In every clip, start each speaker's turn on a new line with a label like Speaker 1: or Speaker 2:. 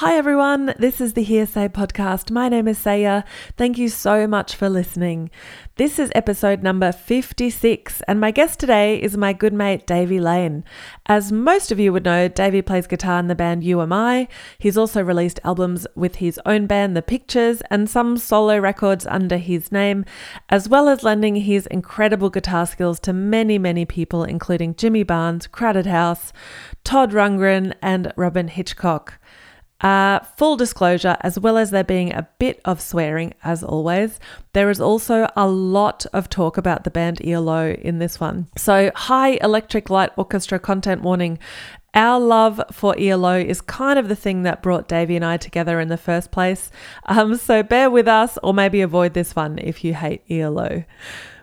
Speaker 1: Hi, everyone. This is the Hearsay Podcast. My name is Saya. Thank you so much for listening. This is episode number 56, and my guest today is my good mate, Davey Lane. As most of you would know, Davey plays guitar in the band You Am I. He's also released albums with his own band, The Pictures, and some solo records under his name, as well as lending his incredible guitar skills to many, many people, including Jimmy Barnes, Crowded House, Todd Rundgren, and Robyn Hitchcock. Uh, full disclosure, as well as there being a bit of swearing, as always, there is also a lot of talk about the band ELO in this one. So, high electric light orchestra content warning. Our love for ELO is kind of the thing that brought Davey and I together in the first place. Um, so, bear with us or maybe avoid this one if you hate ELO.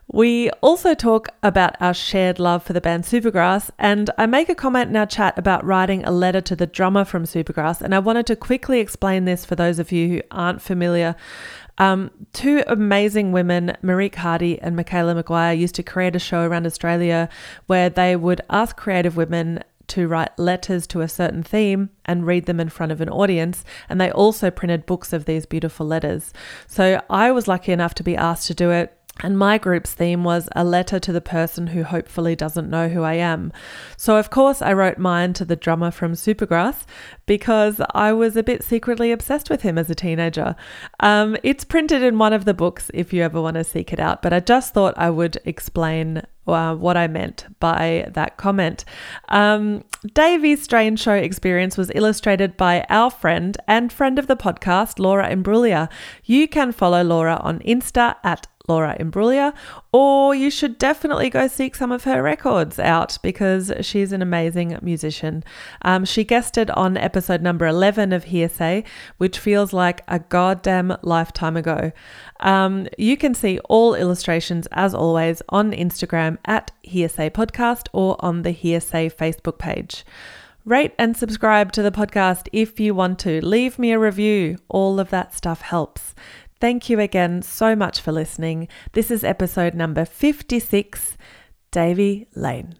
Speaker 1: We also talk about our shared love for the band Supergrass, and I make a comment in our chat about writing a letter to the drummer from Supergrass, and I wanted to quickly explain this for those of you who aren't familiar. Um, two amazing women, Marieke Hardy and Michaela McGuire, used to create a show around Australia where they would ask creative women to write letters to a certain theme and read them in front of an audience. And they also printed books of these beautiful letters. So I was lucky enough to be asked to do it and my group's theme was a letter to the person who hopefully doesn't know who I am. So, of course, I wrote mine to the drummer from Supergrass because I was a bit secretly obsessed with him as a teenager. Um, it's printed in one of the books if you ever want to seek it out, but I just thought I would explain uh, what I meant by that comment. Um, Davey's Strange Show experience was illustrated by our friend and friend of the podcast, Laura Imbruglia. You can follow Laura on Insta at Laura Imbruglia, or you should definitely go seek some of her records out because she's an amazing musician. Um, she guested on episode number 11 of Hearsay, which feels like a goddamn lifetime ago. Um, you can see all illustrations, as always, on Instagram at Hearsay Podcast or on the Hearsay Facebook page. Rate and subscribe to the podcast if you want to. Leave me a review. All of that stuff helps. Thank you again so much for listening. This is episode number 56 Davey Lane.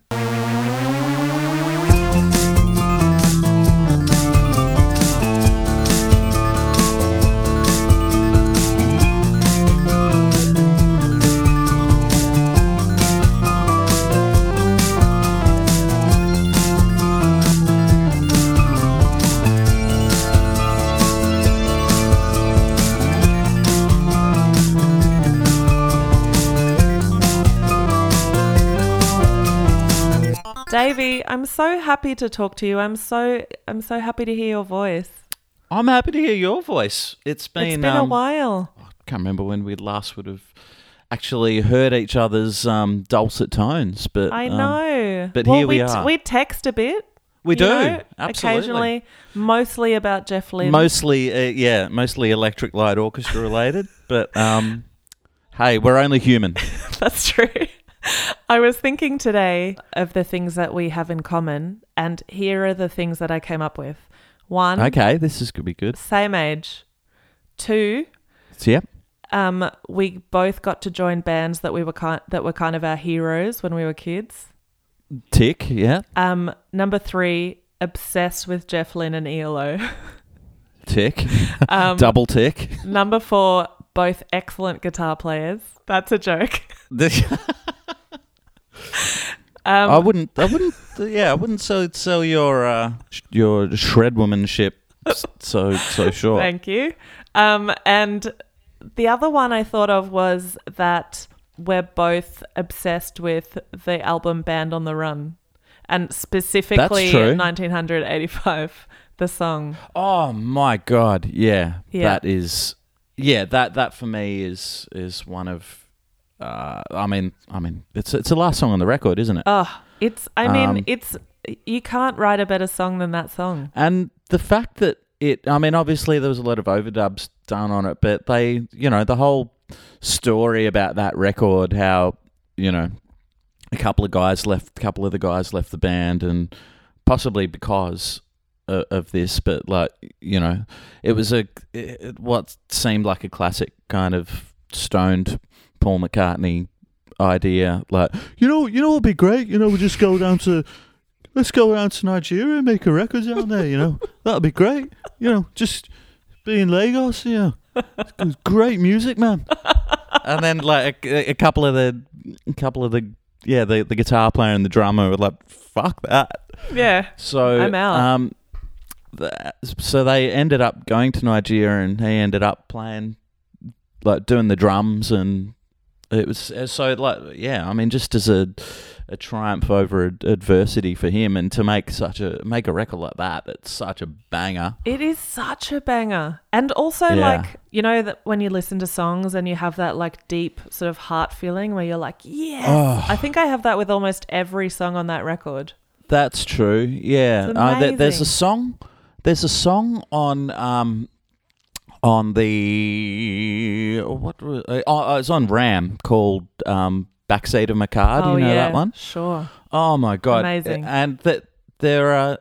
Speaker 1: Davey, I'm so happy to talk to you. I'm so I'm so happy to hear your voice.
Speaker 2: I'm happy to hear your voice. It's been,
Speaker 1: it's been
Speaker 2: um,
Speaker 1: a while.
Speaker 2: I can't remember when we last would have actually heard each other's um, dulcet tones, but
Speaker 1: I
Speaker 2: um,
Speaker 1: know.
Speaker 2: but
Speaker 1: well,
Speaker 2: here we
Speaker 1: t-
Speaker 2: are.
Speaker 1: we text a bit.
Speaker 2: we do
Speaker 1: know,
Speaker 2: absolutely.
Speaker 1: Occasionally, mostly about Jeff Lynne.
Speaker 2: Mostly, uh, yeah, mostly electric light orchestra related, but um, hey, we're only human.
Speaker 1: That's true. I was thinking today of the things that we have in common, and here are the things that I came up with. One,
Speaker 2: Okay, this is gonna be good.
Speaker 1: same age. Two,
Speaker 2: So, yeah,
Speaker 1: um, we both got to join bands that we were kind that were kind of our heroes when we were kids.
Speaker 2: tick. Yeah,
Speaker 1: Um, number three, obsessed with Jeff Lynne and ELO.
Speaker 2: tick.
Speaker 1: Um,
Speaker 2: Double tick.
Speaker 1: number four, both excellent guitar players. That's a joke. Um,
Speaker 2: I wouldn't. I wouldn't. Yeah, I wouldn't sell sell your uh, sh- your shred womanship so so short.
Speaker 1: Thank you. Um, and the other one I thought of was that we're both obsessed with the album Band on the Run, and specifically
Speaker 2: true.
Speaker 1: 1985, the song.
Speaker 2: Oh my god! Yeah,
Speaker 1: Yeah.
Speaker 2: that is. Yeah, that that for me is is one of. Uh, I mean, I mean, it's it's the last song on the record, isn't it?
Speaker 1: Oh, it's. I mean,
Speaker 2: Um,
Speaker 1: it's. You can't write a better song than that song.
Speaker 2: And the fact that it, I mean, obviously there was a lot of overdubs done on it, but they, you know, the whole story about that record, how, you know, a couple of guys left, a couple of the guys left the band, and possibly because of, of this, but like, you know, it was a, it, what seemed like a classic kind of stoned Paul McCartney idea. Like, you know, you know, it'd be great. You know, we just go down to let's go down to Nigeria and make a record down there. You know, that'd be great. You know, just be in Lagos. You know, great music, man. and then like a, a couple of the, a couple of the, yeah, the the guitar player and the drummer were like, "Fuck that."
Speaker 1: Yeah.
Speaker 2: So
Speaker 1: I'm out.
Speaker 2: Um, th- so they ended up going to Nigeria, and he ended up playing, like doing the drums, and it was uh, so like yeah. I mean, just as a a triumph over ad- adversity for him, and to make such a make a record like that, it's such a banger.
Speaker 1: It is such a banger. And also,
Speaker 2: Yeah.
Speaker 1: like, you know, that when you listen to songs and you have that, like, deep sort of heart feeling where you're like, yeah
Speaker 2: Oh.
Speaker 1: I think I have that with almost every song on that record.
Speaker 2: That's true. Yeah. Uh, there- there's a song. There's a song on um on the what was, uh, oh, it's on Ram called um Backseat of my car. Do
Speaker 1: oh,
Speaker 2: you know
Speaker 1: yeah.
Speaker 2: that one?
Speaker 1: Sure.
Speaker 2: Oh my god.
Speaker 1: Amazing.
Speaker 2: And that there are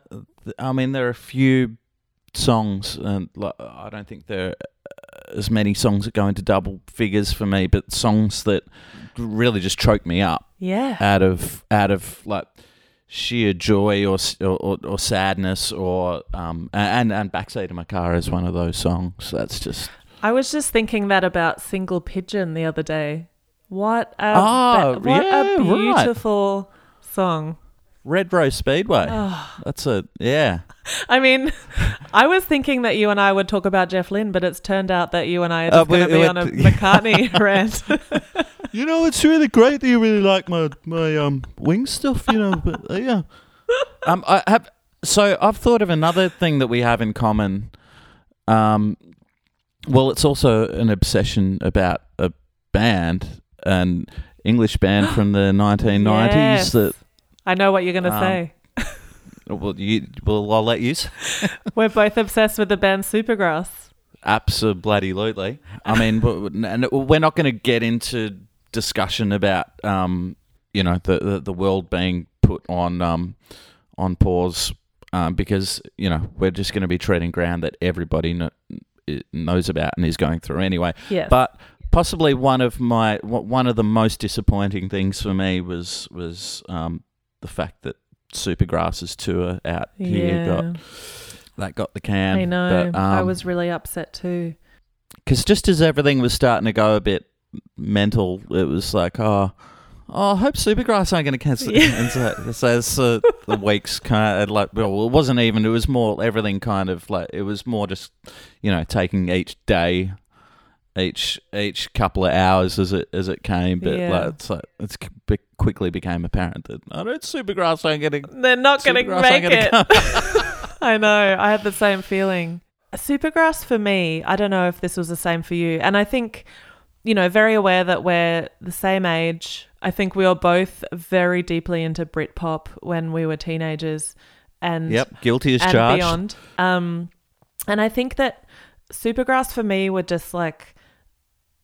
Speaker 2: I mean there are a few songs and like, I don't think there are as many songs that go into double figures for me, but songs that really just choke me up
Speaker 1: Yeah.
Speaker 2: out of out of like sheer joy or or, or, sadness or um and and backseat of my car is one of those songs that's just
Speaker 1: I was just thinking that about Single Pigeon the other day. What a,
Speaker 2: Oh,
Speaker 1: what
Speaker 2: yeah,
Speaker 1: a
Speaker 2: right.
Speaker 1: beautiful song.
Speaker 2: Red Rose Speedway
Speaker 1: Oh.
Speaker 2: that's a yeah
Speaker 1: I mean, I was thinking that you and I would talk about Jeff Lynne, but it's turned out that you and I are
Speaker 2: Uh,
Speaker 1: going to be on a McCartney rant.
Speaker 2: you know it's really great that you really like my my um wing stuff you know but uh, yeah um I have so I've thought of another thing that we have in common um well it's also an obsession about a band an English band from the 1990s
Speaker 1: Yes.
Speaker 2: that
Speaker 1: I know what you're going to
Speaker 2: Um,
Speaker 1: say.
Speaker 2: Well, you, well, I'll let you.
Speaker 1: We're both obsessed with the band Supergrass.
Speaker 2: Absolutely. I mean, and we're not going to get into discussion about, um, you know, the, the the world being put on um, on pause um, because you know we're just going to be treading ground that everybody kno- knows about and is going through anyway.
Speaker 1: Yes.
Speaker 2: But possibly one of my one of the most disappointing things for me was was um, the fact that Supergrass's tour out here got that got the can.
Speaker 1: I know.
Speaker 2: But,
Speaker 1: I
Speaker 2: um,
Speaker 1: was really upset too.
Speaker 2: because just as everything was starting to go a bit mental, it was like, oh, oh I hope Supergrass aren't going to cancel.
Speaker 1: Yeah.
Speaker 2: And so, so as uh, the weeks kind of like, well, it wasn't even. It was more everything kind of like it was more just, you know, taking each day. Each each couple of hours as it as it came, but
Speaker 1: Yeah.
Speaker 2: like it's like it's quickly became apparent that I don't Supergrass ain't getting
Speaker 1: They're not going to make it. I know. I had the same feeling. Supergrass for me, I don't know if this was the same for you. And I think, you know, very aware that we're the same age. I think we were both very deeply into Britpop when we were teenagers and
Speaker 2: Yep, guilty as
Speaker 1: and
Speaker 2: charged.
Speaker 1: beyond. Um, and I think that Supergrass for me were just like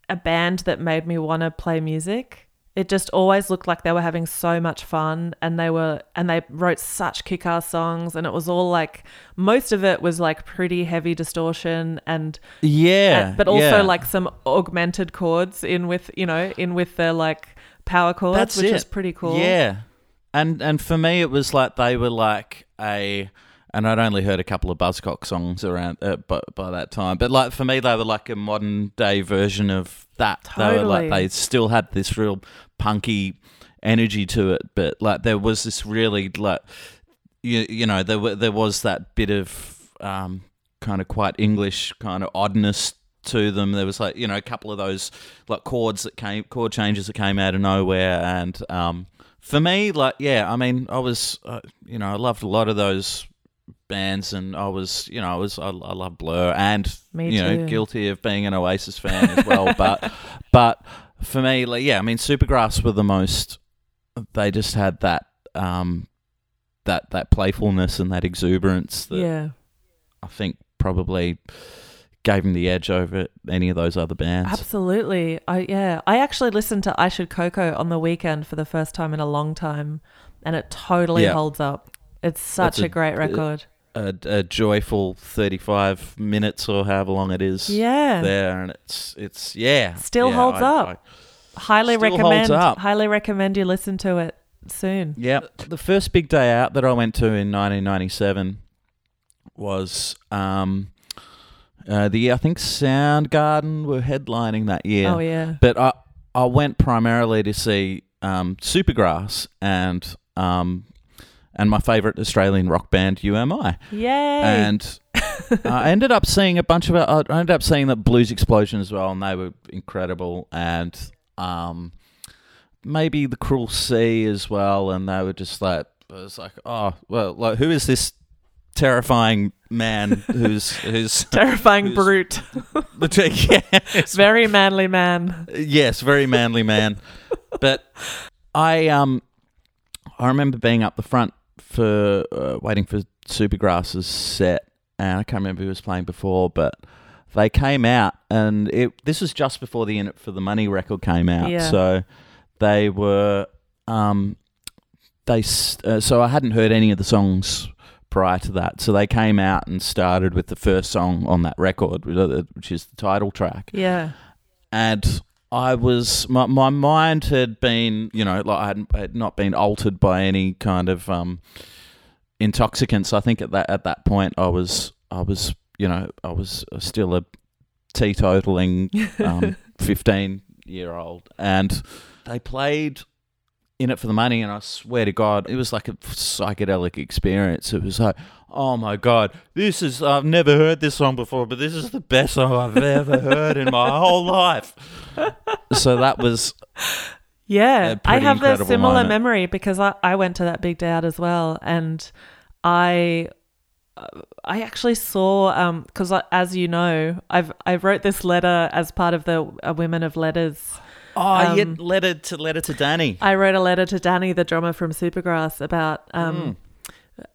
Speaker 1: a band that made me want to play music. It just always looked like they were having so much fun and they were and they wrote such kick-ass songs and it was all like most of it was like pretty heavy distortion and
Speaker 2: Yeah,
Speaker 1: and- but also
Speaker 2: yeah.
Speaker 1: like some augmented chords in with you know in with their like power chords
Speaker 2: That's
Speaker 1: which
Speaker 2: it.
Speaker 1: was pretty cool.
Speaker 2: Yeah, and and for me, it was like they were like a, and I'd only heard a couple of Buzzcock songs around uh, by, by that time, but like for me, they were like a modern day version of that. They were like they still had this real punky energy to it, but like there was this really like you you know there were, there was that bit of um kind of quite English kind of oddness to them. There was like you know a couple of those like chords that came chord changes that came out of nowhere, and um, for me, like yeah, I mean, I was uh, you know I loved a lot of those bands, and I was you know I was I, I love Blur, and
Speaker 1: Me
Speaker 2: you know guilty of being an Oasis fan as well, but but for me, like yeah, I mean, Supergrass were the most. They just had that um, that that playfulness and that exuberance that
Speaker 1: yeah.
Speaker 2: I think probably gave him the edge over any of those other bands.
Speaker 1: Absolutely. I yeah. I actually listened to I Should Coco on the weekend for the first time in a long time and it totally
Speaker 2: Yeah.
Speaker 1: holds up. It's such a,
Speaker 2: a-
Speaker 1: great record.
Speaker 2: A, a joyful thirty-five minutes or however long it is.
Speaker 1: yeah.
Speaker 2: There and it's it's yeah.
Speaker 1: Still
Speaker 2: yeah,
Speaker 1: holds
Speaker 2: I-
Speaker 1: up. highly
Speaker 2: still holds
Speaker 1: recommend
Speaker 2: up.
Speaker 1: highly recommend you listen to it. soon.
Speaker 2: Yeah. The first big day out that I went to in 1997 was um, uh, the I think Soundgarden were headlining that year.
Speaker 1: Oh yeah.
Speaker 2: But I I went primarily to see um, Supergrass and um, and my favourite Australian rock band You Am I.
Speaker 1: Yay.
Speaker 2: And I ended up seeing a bunch of I ended up seeing the Blues Explosion as well, and they were incredible. And um, maybe the Cruel Sea as well, and they were just like it was like oh well like who is this terrifying man who's who's
Speaker 1: Terrifying
Speaker 2: who's-
Speaker 1: brute.
Speaker 2: yes,
Speaker 1: Very manly man.
Speaker 2: yes, very manly man. but I um I remember being up the front for uh, waiting for Supergrass's set, and I can't remember who was playing before, but they came out, and it this was just before the In It for the Money record came out,
Speaker 1: Yeah.
Speaker 2: so they were um they uh, so I hadn't heard any of the songs prior to that, so they came out and started with the first song on that record, which is the title track
Speaker 1: Yeah.
Speaker 2: and I was my my mind had been you know like I had, had not been altered by any kind of um, intoxicants. I think at that at that point I was I was you know I was still a teetotaling um, fifteen year old, and they played in it for the money, and I swear to God, it was like a psychedelic experience. It was like, oh my God, this is I've never heard this song before, but this is the best song I've ever heard in my whole life. So that was
Speaker 1: Yeah, I have
Speaker 2: a
Speaker 1: similar
Speaker 2: moment.
Speaker 1: memory because I, I went to that big day out as well, and I I actually saw because as you know, I've I wrote this letter as part of the uh, Women of Letters.
Speaker 2: Oh,
Speaker 1: Um,
Speaker 2: letter to letter to Danny.
Speaker 1: I wrote a letter to Danny, the drummer from Supergrass, about
Speaker 2: Mm.
Speaker 1: um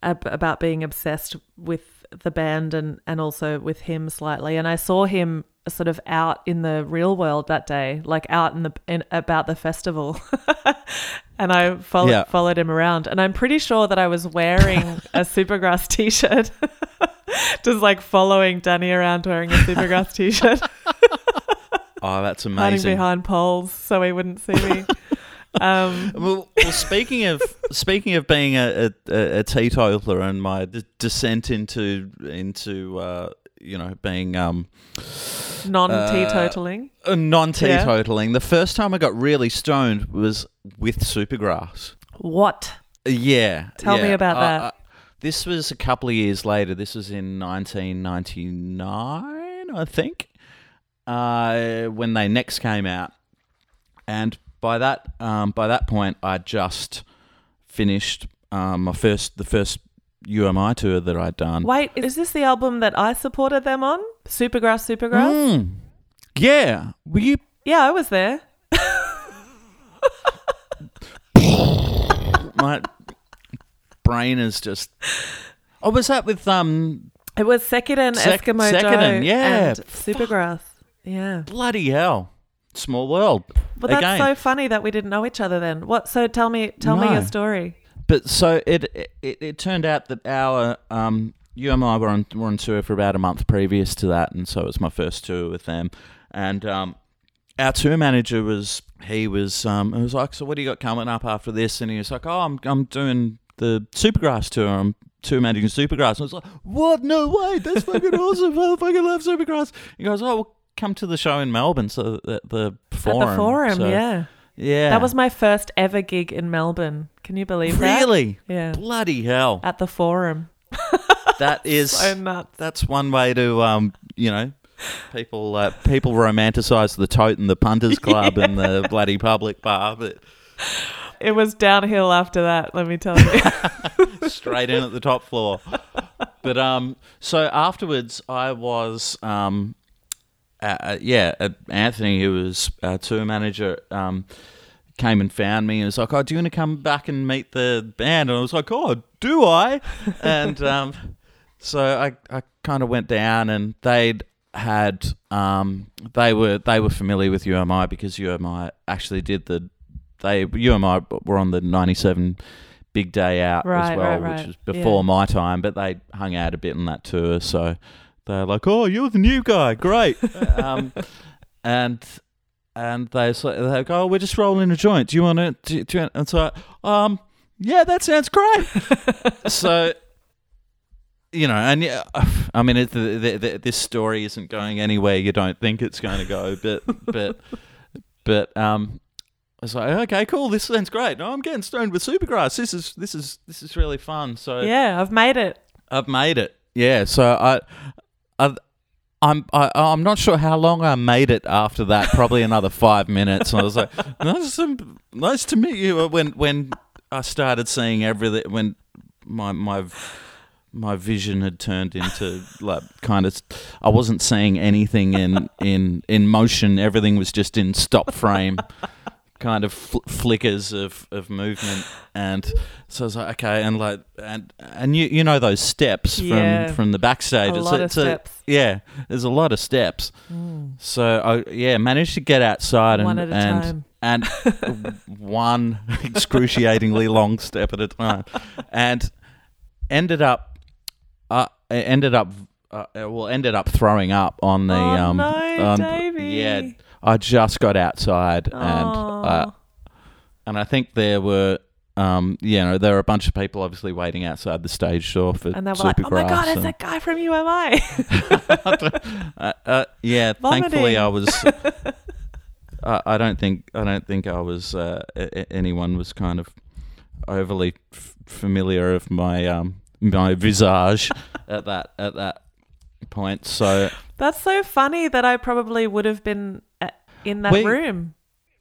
Speaker 1: ab- about being obsessed with the band and and also with him slightly, and I saw him sort of out in the real world that day, like out in the in about the festival. and I followed
Speaker 2: Yeah.
Speaker 1: followed him around, and I'm pretty sure that I was wearing a Supergrass t-shirt, just like following Danny around wearing a Supergrass t-shirt,
Speaker 2: Oh, that's amazing.
Speaker 1: hiding behind poles so he wouldn't see me. Um,
Speaker 2: Well, well, speaking of speaking of being a, a, a teetotaler and my d- descent into into uh, you know being um,
Speaker 1: non-teetotaling.
Speaker 2: uh, non-teetotaling, the first time I got really stoned was with Supergrass.
Speaker 1: what?
Speaker 2: Yeah.
Speaker 1: Tell me about
Speaker 2: Uh,
Speaker 1: that.
Speaker 2: uh, this was a couple of years later. This was in 1999, I think, uh, when they next came out. And by that um, by that point, I just finished um, my first the first You Am I tour that I'd done.
Speaker 1: Wait, is this the album that I supported them on? Supergrass, Supergrass?
Speaker 2: Mm. Yeah. Were you?
Speaker 1: Yeah, I was there.
Speaker 2: My brain is just. Oh, was that with um?
Speaker 1: It was Sekiden,
Speaker 2: Sek-
Speaker 1: Eskimo Joe,
Speaker 2: Sekiden, yeah.
Speaker 1: and Supergrass. Yeah.
Speaker 2: Bloody hell! Small world.
Speaker 1: Well, that's
Speaker 2: Again.
Speaker 1: so funny that we didn't know each other then. What? So tell me, tell me
Speaker 2: No.
Speaker 1: your story.
Speaker 2: But so it it, it turned out that our um, you and I were on were on tour for about a month previous to that, and so it was my first tour with them. And um, our tour manager was he was um, was like, so what do you got coming up after this? And he was like, oh, I'm I'm doing the Supergrass tour. I'm tour managing Supergrass. And I was like, what? No way! That's fucking awesome! I fucking love Supergrass. He goes, oh, well, come to the show in Melbourne. So the, the forum.
Speaker 1: At the forum,
Speaker 2: So,
Speaker 1: yeah.
Speaker 2: yeah.
Speaker 1: That was my first ever gig in Melbourne. Can you believe that?
Speaker 2: really
Speaker 1: Yeah.
Speaker 2: bloody hell.
Speaker 1: At the forum.
Speaker 2: That is
Speaker 1: So nuts.
Speaker 2: that's one way to um you know people uh, people romanticize the tote and the punters club and the bloody public bar but
Speaker 1: It was downhill after that, let me tell you.
Speaker 2: straight in at the top floor but um so afterwards i was um uh, uh, yeah uh, anthony who was our tour manager um came and found me and was like oh do you want to come back and meet the band and i was like oh do i and um so i i kind of went down and they'd had um they were they were familiar with You Am I because You Am I actually did the they You Am I were on the 97 big day out
Speaker 1: Right,
Speaker 2: as well
Speaker 1: right, right.
Speaker 2: which was before
Speaker 1: Yeah.
Speaker 2: my time but they hung out a bit on that tour so they're like oh you're the new guy great um and and they so they go, oh, we're just rolling a joint. Do you want to? Do, do you, and so, um, yeah, that sounds great. so, you know, and yeah, I mean, it, the, the, the, this story isn't going anywhere you don't think it's going to go, but but but um. I was like, okay, cool. This sounds great. No, I'm getting stoned with supergrass. This is this is this is really fun. So
Speaker 1: Yeah, I've made it.
Speaker 2: I've made it. Yeah. So I, I'm I, I'm not sure how long I made it after that. Probably another five minutes. And I was like, nice to, nice to meet you. Uh, when when I started seeing everything, when my my my vision had turned into like kind of I wasn't seeing anything in in in motion. Everything was just in stop frame kind of fl- flickers of, of movement and so I was like okay and like and and you you know those steps
Speaker 1: Yeah.
Speaker 2: from from the backstage
Speaker 1: A
Speaker 2: It's
Speaker 1: lot of
Speaker 2: a-
Speaker 1: steps.
Speaker 2: yeah there's a lot of steps so I yeah managed to get outside and
Speaker 1: One at a
Speaker 2: and
Speaker 1: time.
Speaker 2: and one excruciatingly long step at a time and ended up uh ended up uh, well ended up throwing up on the
Speaker 1: Oh,
Speaker 2: um
Speaker 1: no, Davey.
Speaker 2: yeah I just got outside and uh, and I think there were um you know there were a bunch of people obviously waiting outside the stage door for
Speaker 1: and they were like, "Oh my god, it's that guy from You Am I."
Speaker 2: uh, uh, yeah, thankfully I was. I I don't think I don't think I was. Uh, a- a- anyone was kind of overly f- familiar of my um my visage at that at that point. So
Speaker 1: That's so funny that I probably would have been in that
Speaker 2: We-
Speaker 1: room.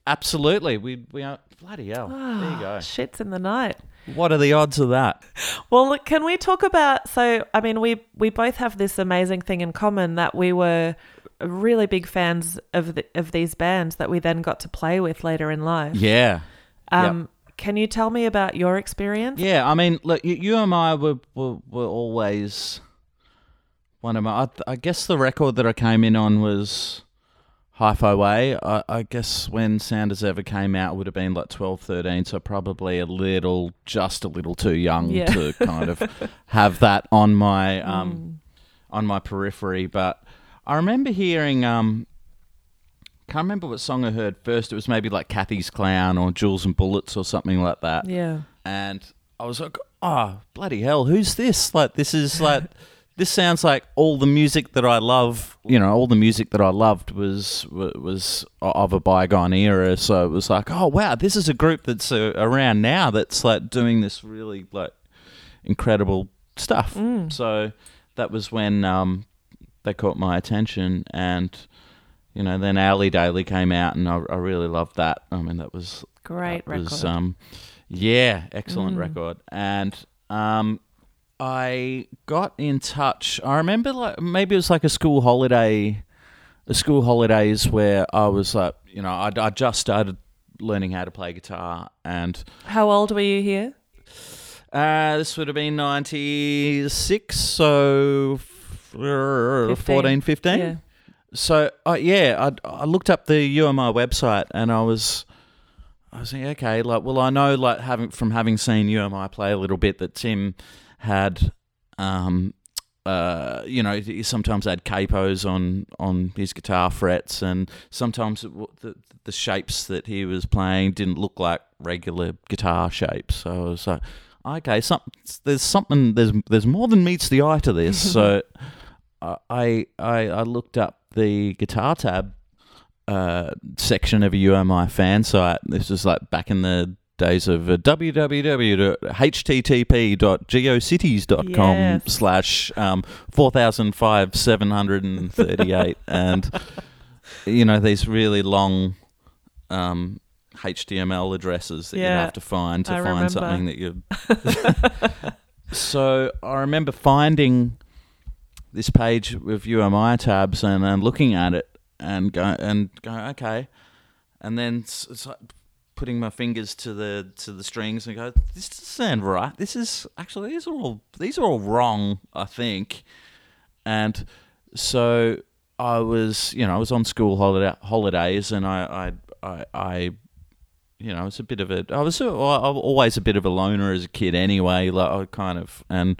Speaker 2: absolutely, we we are bloody hell. there you go.
Speaker 1: Shits in the night.
Speaker 2: What are the odds of that?
Speaker 1: Well, look, can we talk about? So, I mean, we we both have this amazing thing in common that we were really big fans of the, of these bands that we then got to play with later in life.
Speaker 2: Yeah.
Speaker 1: Um, Can you tell me about your experience?
Speaker 2: Yeah, I mean, look, you, you and I were, were were always one of my. I, I guess the record that I came in on was Hi-Fi Way. I, I guess when Sound As Ever came out would have been like 12, 13, so probably a little, just a little too young
Speaker 1: Yeah.
Speaker 2: to kind of have that on my um
Speaker 1: Mm.
Speaker 2: on my periphery. But I remember hearing um. Can't remember what song I heard first. It was maybe like Cathy's Clown or Jewels and Bullets or something like that
Speaker 1: Yeah.
Speaker 2: and I was like, "Oh, bloody hell, who's this? Like, this is like, this sounds like all the music that I love. You know, all the music that I loved was was of a bygone era. So it was like, oh wow, this is a group that's uh, around now that's like doing this really like incredible stuff.
Speaker 1: Mm.
Speaker 2: So that was when um, they caught my attention and. You know, then Hourly Daily came out, and I, I really loved that. I mean, that was
Speaker 1: Great
Speaker 2: that
Speaker 1: record.
Speaker 2: was, um, yeah, excellent
Speaker 1: Mm.
Speaker 2: record. And um, I got in touch. I remember like maybe it was like a school holiday, a school holidays where I was like, you know, I, I just started learning how to play guitar, and
Speaker 1: How old were you here?
Speaker 2: uh, this would have been ninety six, so f- 14, 15
Speaker 1: Yeah.
Speaker 2: so uh, yeah, I, I looked up the You Am I website and I was I was thinking, okay, like well I know like having from having seen You Am I play a little bit that Tim had um uh you know he sometimes had capos on on his guitar frets and sometimes it, the the shapes that he was playing didn't look like regular guitar shapes so I was like okay some, there's something there's there's more than meets the eye to this so I I I looked up the guitar tab uh, section of a You Am I fan site. This was like back in the days of uh, www.http.geocities.com
Speaker 1: Yes.
Speaker 2: slash um, 4005 738 and you know these really long um, HTML addresses that you have to find to
Speaker 1: I
Speaker 2: find
Speaker 1: remember.
Speaker 2: something that you so I remember finding this page with You Am I tabs and, and looking at it and go and go okay, and then s- it's like putting my fingers to the to the strings and go this doesn't sound right. This is actually these are all these are all wrong. I think, and so I was you know I was on school holiday, holidays and I I I. I you know, it's a bit of a. I was uh, I was always a bit of a loner as a kid, anyway. Like I kind of, and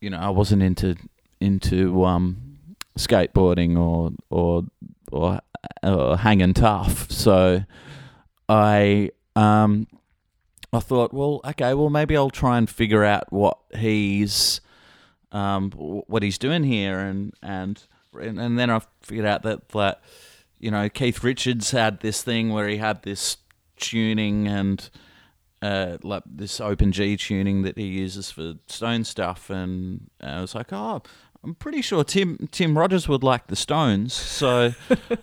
Speaker 2: you know, I wasn't into into um, skateboarding or or or uh, hanging tough. So I um I thought, well, okay, well maybe I'll try and figure out what he's um what he's doing here, and and and then I figured out that that you know Keith Richards had this thing where he had this tuning and uh, like this open G tuning that he uses for Stone stuff, and I was like, oh, I'm pretty sure Tim Tim Rogers would like the Stones, so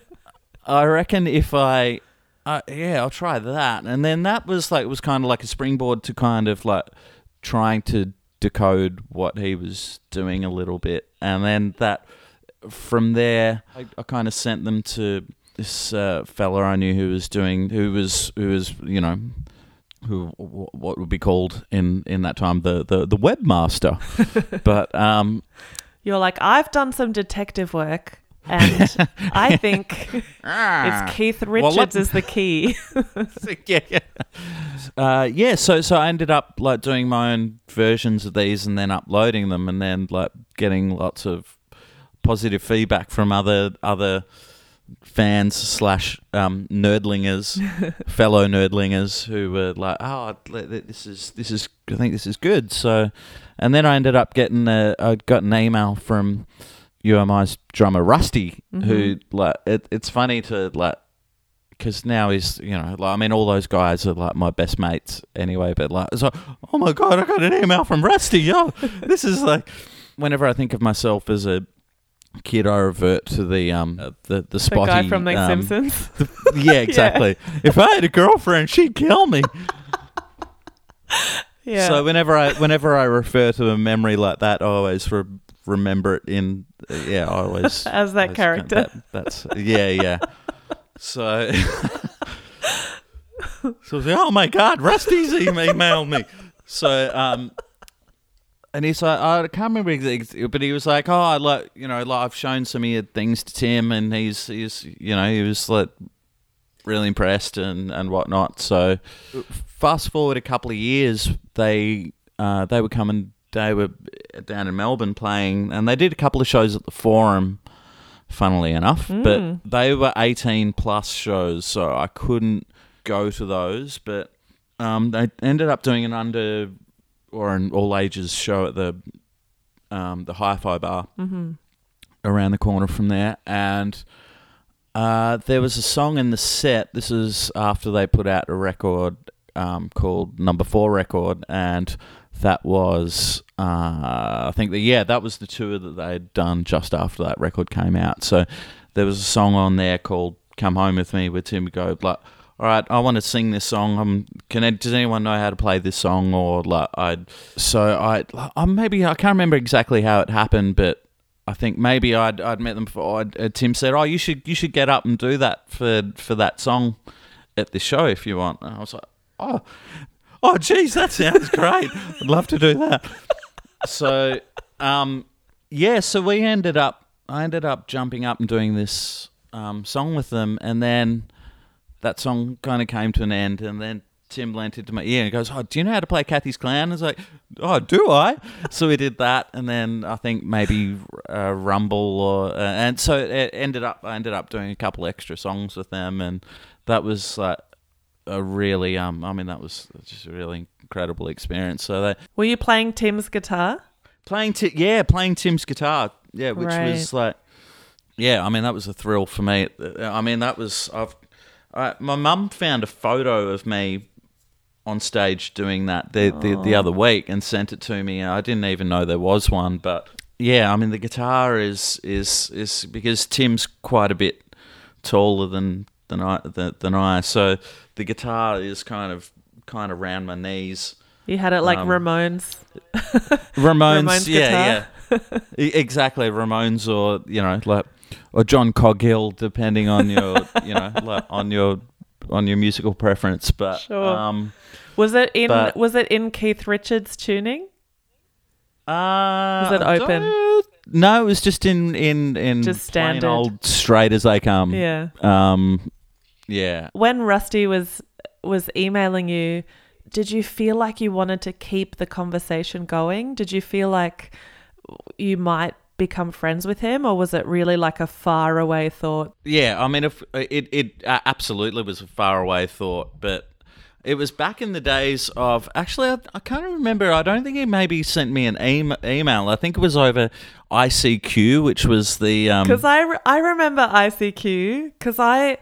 Speaker 2: I reckon if I, uh, yeah, I'll try that, and then that was like it was kind of like a springboard to kind of like trying to decode what he was doing a little bit, and then that from there I, I kind of sent them to this uh, fella I knew who was doing who was who was you know who what would be called in in that time the the, the webmaster. But um
Speaker 1: You're like, I've done some detective work. And I think it's Keith Richards
Speaker 2: let-
Speaker 1: is the key.
Speaker 2: yeah, yeah. Uh, yeah, so so I ended up like doing my own versions of these and then uploading them and then like getting lots of positive feedback from other other fans slash um, nerdlingers, fellow nerdlingers who were like, "Oh, this is this is I think this is good." So, and then I ended up getting a I got an email from You Am I's drummer Rusty, who like it, it's funny to like because now he's you know like I mean all those guys are like my best mates anyway. But like it's like oh my god, I got an email from Rusty. Yo, this is like whenever I think of myself as a kid, I revert to the um uh, the the
Speaker 1: the
Speaker 2: spotty
Speaker 1: guy from The
Speaker 2: um,
Speaker 1: Simpsons.
Speaker 2: yeah, exactly. If I had a girlfriend, she'd kill me.
Speaker 1: Yeah.
Speaker 2: So whenever I whenever I refer to a memory like that, I always re- remember it in uh, yeah. I always
Speaker 1: As that
Speaker 2: always-
Speaker 1: character.
Speaker 2: that- that's yeah, yeah. So. So I was like, oh my god, Rusty's emailed me. So um, and he's like, I can't remember exactly, but he was like, oh, I like, you know, like I've shown some of your things to Tim, and he's, he's, you know, he was like really impressed and and whatnot. So fast forward a couple of years, they uh, they were coming, they were down in Melbourne playing, and they did a couple of shows at the Forum. Funnily enough, but they were eighteen plus shows, so I couldn't go to those. But um, they ended up doing an under or an all ages show at the um, the Hi-Fi Bar around the corner from there, and uh, there was a song in the set. This is after they put out a record um, called Number Four Record, and that was uh, I think yeah that was the tour that they had done just after that record came out. So there was a song on there called "Come Home with Me" where Tim go like. All right, I want to sing this song. Um, can does anyone know how to play this song? Or like, I so I, I maybe I can't remember exactly how it happened, but I think maybe I'd I'd met them before. Uh, Tim said, "Oh, you should you should get up and do that for for that song at the show if you want." And I was like, "Oh, oh, geez, that sounds great. I'd love to do that." So, um, yeah, so we ended up I ended up jumping up and doing this um, song with them, and then that song kind of came to an end, and then. Tim lent into my ear and goes, "Oh, do you know how to play Cathy's Clown?" I was like, "Oh, do I?" So we did that, and then I think maybe uh, Rumble, or uh, and so it ended up. I ended up doing a couple extra songs with them, and that was like a really um. I mean, that was just a really incredible experience. So they
Speaker 1: Were you playing Tim's guitar?
Speaker 2: playing, ti yeah, playing Tim's guitar, yeah, which was like, yeah. I mean, that was a thrill for me. I mean, that was I've. I, my mum found a photo of me on stage doing that the, the the other week and sent it to me. I didn't even know there was one, but yeah, I mean the guitar is is is because Tim's quite a bit taller than than I than, than I, so the guitar is kind of kind of round my knees.
Speaker 1: You had it like
Speaker 2: Um,
Speaker 1: Ramones.
Speaker 2: Ramones,
Speaker 1: Ramones
Speaker 2: yeah, yeah, exactly. Ramones, or you know, like or John Coghill, depending on your, you know, like on your on your musical preference. But
Speaker 1: Sure.
Speaker 2: um,
Speaker 1: Was it in
Speaker 2: but-
Speaker 1: was it in Keith Richards tuning?
Speaker 2: uh,
Speaker 1: Was it open?
Speaker 2: No, it was just in in in
Speaker 1: Just
Speaker 2: plain
Speaker 1: standard.
Speaker 2: old straight as they come.
Speaker 1: Yeah.
Speaker 2: Um, yeah.
Speaker 1: When Rusty was was emailing you, did you feel like you wanted to keep the conversation going? Did you feel like you might become friends with him, or was it really like a far away thought?
Speaker 2: Yeah, I mean, if it it uh, absolutely was a far away thought, but it was back in the days of actually I, I can't remember. I don't think he maybe sent me an email. email. I think it was over ICQ, which was the um,
Speaker 1: Because I, re- I remember ICQ because I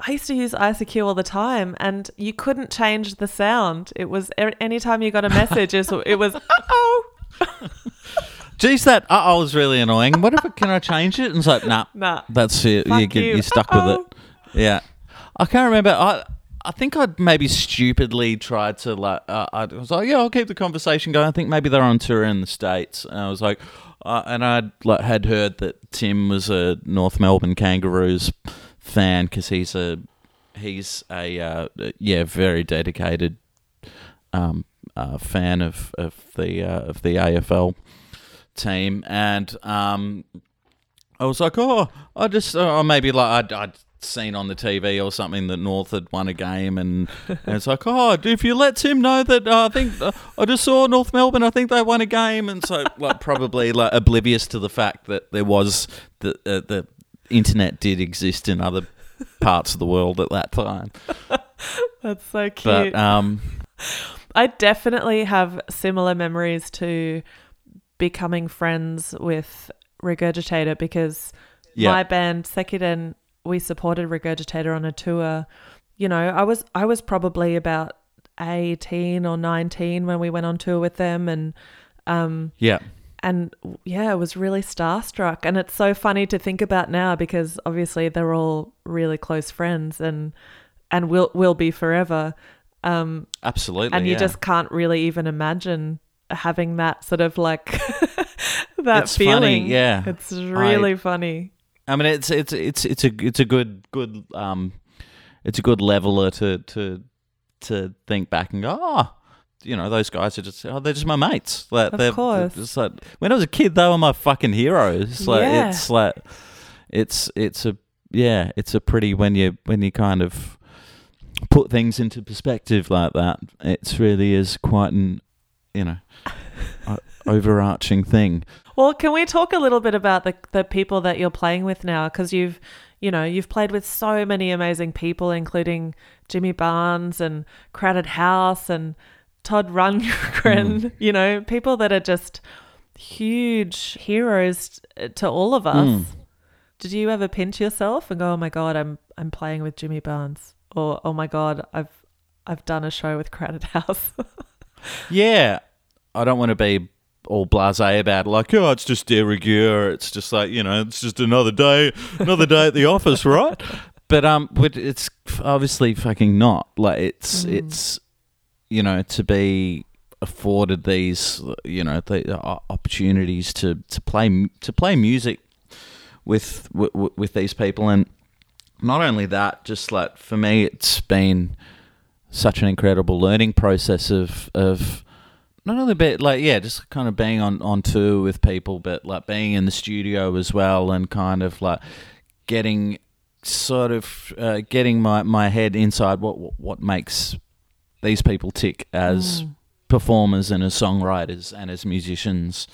Speaker 1: I used to use ICQ all the time, and you couldn't change the sound. It was anytime you got a message, it was, it was oh.
Speaker 2: Geez, that uh oh was really annoying. What if it, can I change it? And it's like, nah,
Speaker 1: Nah.
Speaker 2: that's it. You get
Speaker 1: you.
Speaker 2: you stuck with
Speaker 1: Uh-oh.
Speaker 2: it. Yeah, I can't remember. I I think I'd maybe stupidly tried to like. Uh, I was like, yeah, I'll keep the conversation going. I think maybe they're on tour in the states, and I was like, uh, and I like had heard that Tim was a North Melbourne Kangaroos fan because he's a he's a uh, yeah very dedicated um, uh, fan of of the uh, of the AFL team, and um, I was like, oh, I just, or maybe like I'd, I'd seen on the TV or something that North had won a game, and, and it's like, oh, if you let Tim know that uh, I think uh, I just saw North Melbourne, I think they won a game, and so like probably like oblivious to the fact that there was the uh, the internet did exist in other parts of the world at that time,
Speaker 1: That's so cute.
Speaker 2: but um,
Speaker 1: I definitely have similar memories to becoming friends with Regurgitator because
Speaker 2: Yeah.
Speaker 1: my band Sekiden we supported Regurgitator on a tour. You know, I was I was probably about 18 or 19 when we went on tour with them and um
Speaker 2: yeah,
Speaker 1: and yeah, it was really starstruck. And it's so funny to think about now because obviously they're all really close friends and and will will be forever. Um,
Speaker 2: absolutely,
Speaker 1: and you
Speaker 2: yeah.
Speaker 1: just can't really even imagine having that sort of like that
Speaker 2: It's funny,
Speaker 1: feeling.
Speaker 2: yeah.
Speaker 1: it's really funny.
Speaker 2: I mean, it's it's it's it's a it's a good good um, it's a good leveler to to to think back and go, oh, you know, those guys are just oh, they're just my mates. Like,
Speaker 1: Of
Speaker 2: they're,
Speaker 1: course.
Speaker 2: they're just like when I was a kid, they were my fucking heroes. Like
Speaker 1: Yeah.
Speaker 2: it's like it's it's a yeah, it's a pretty when you when you kind of put things into perspective like that. It really is quite an you know overarching thing.
Speaker 1: Well, can we talk a little bit about the the people that you're playing with now? Because you've, you know, you've played with so many amazing people, including Jimmy Barnes and Crowded House and Todd Rundgren. You know, people that are just huge heroes to all of us.
Speaker 2: Mm.
Speaker 1: Did you ever pinch yourself and go, "Oh my god, I'm I'm playing with Jimmy Barnes," or "Oh my god, I've I've done a show with Crowded House"?
Speaker 2: Yeah, I don't want to be all blasé about it, like, oh, it's just de rigueur. It's just like, you know, it's just another day, another day at the office, right? But um, but it's obviously fucking not. Like, it's it's you know to be afforded these you know the uh, opportunities to to play to play music with with, with these people and not only that just like for me it's been such an incredible learning process of of not only bit like yeah just kind of being on on tour with people but like being in the studio as well and kind of like getting sort of uh, getting my my head inside what what, what makes these people tick as performers and as songwriters and as musicians.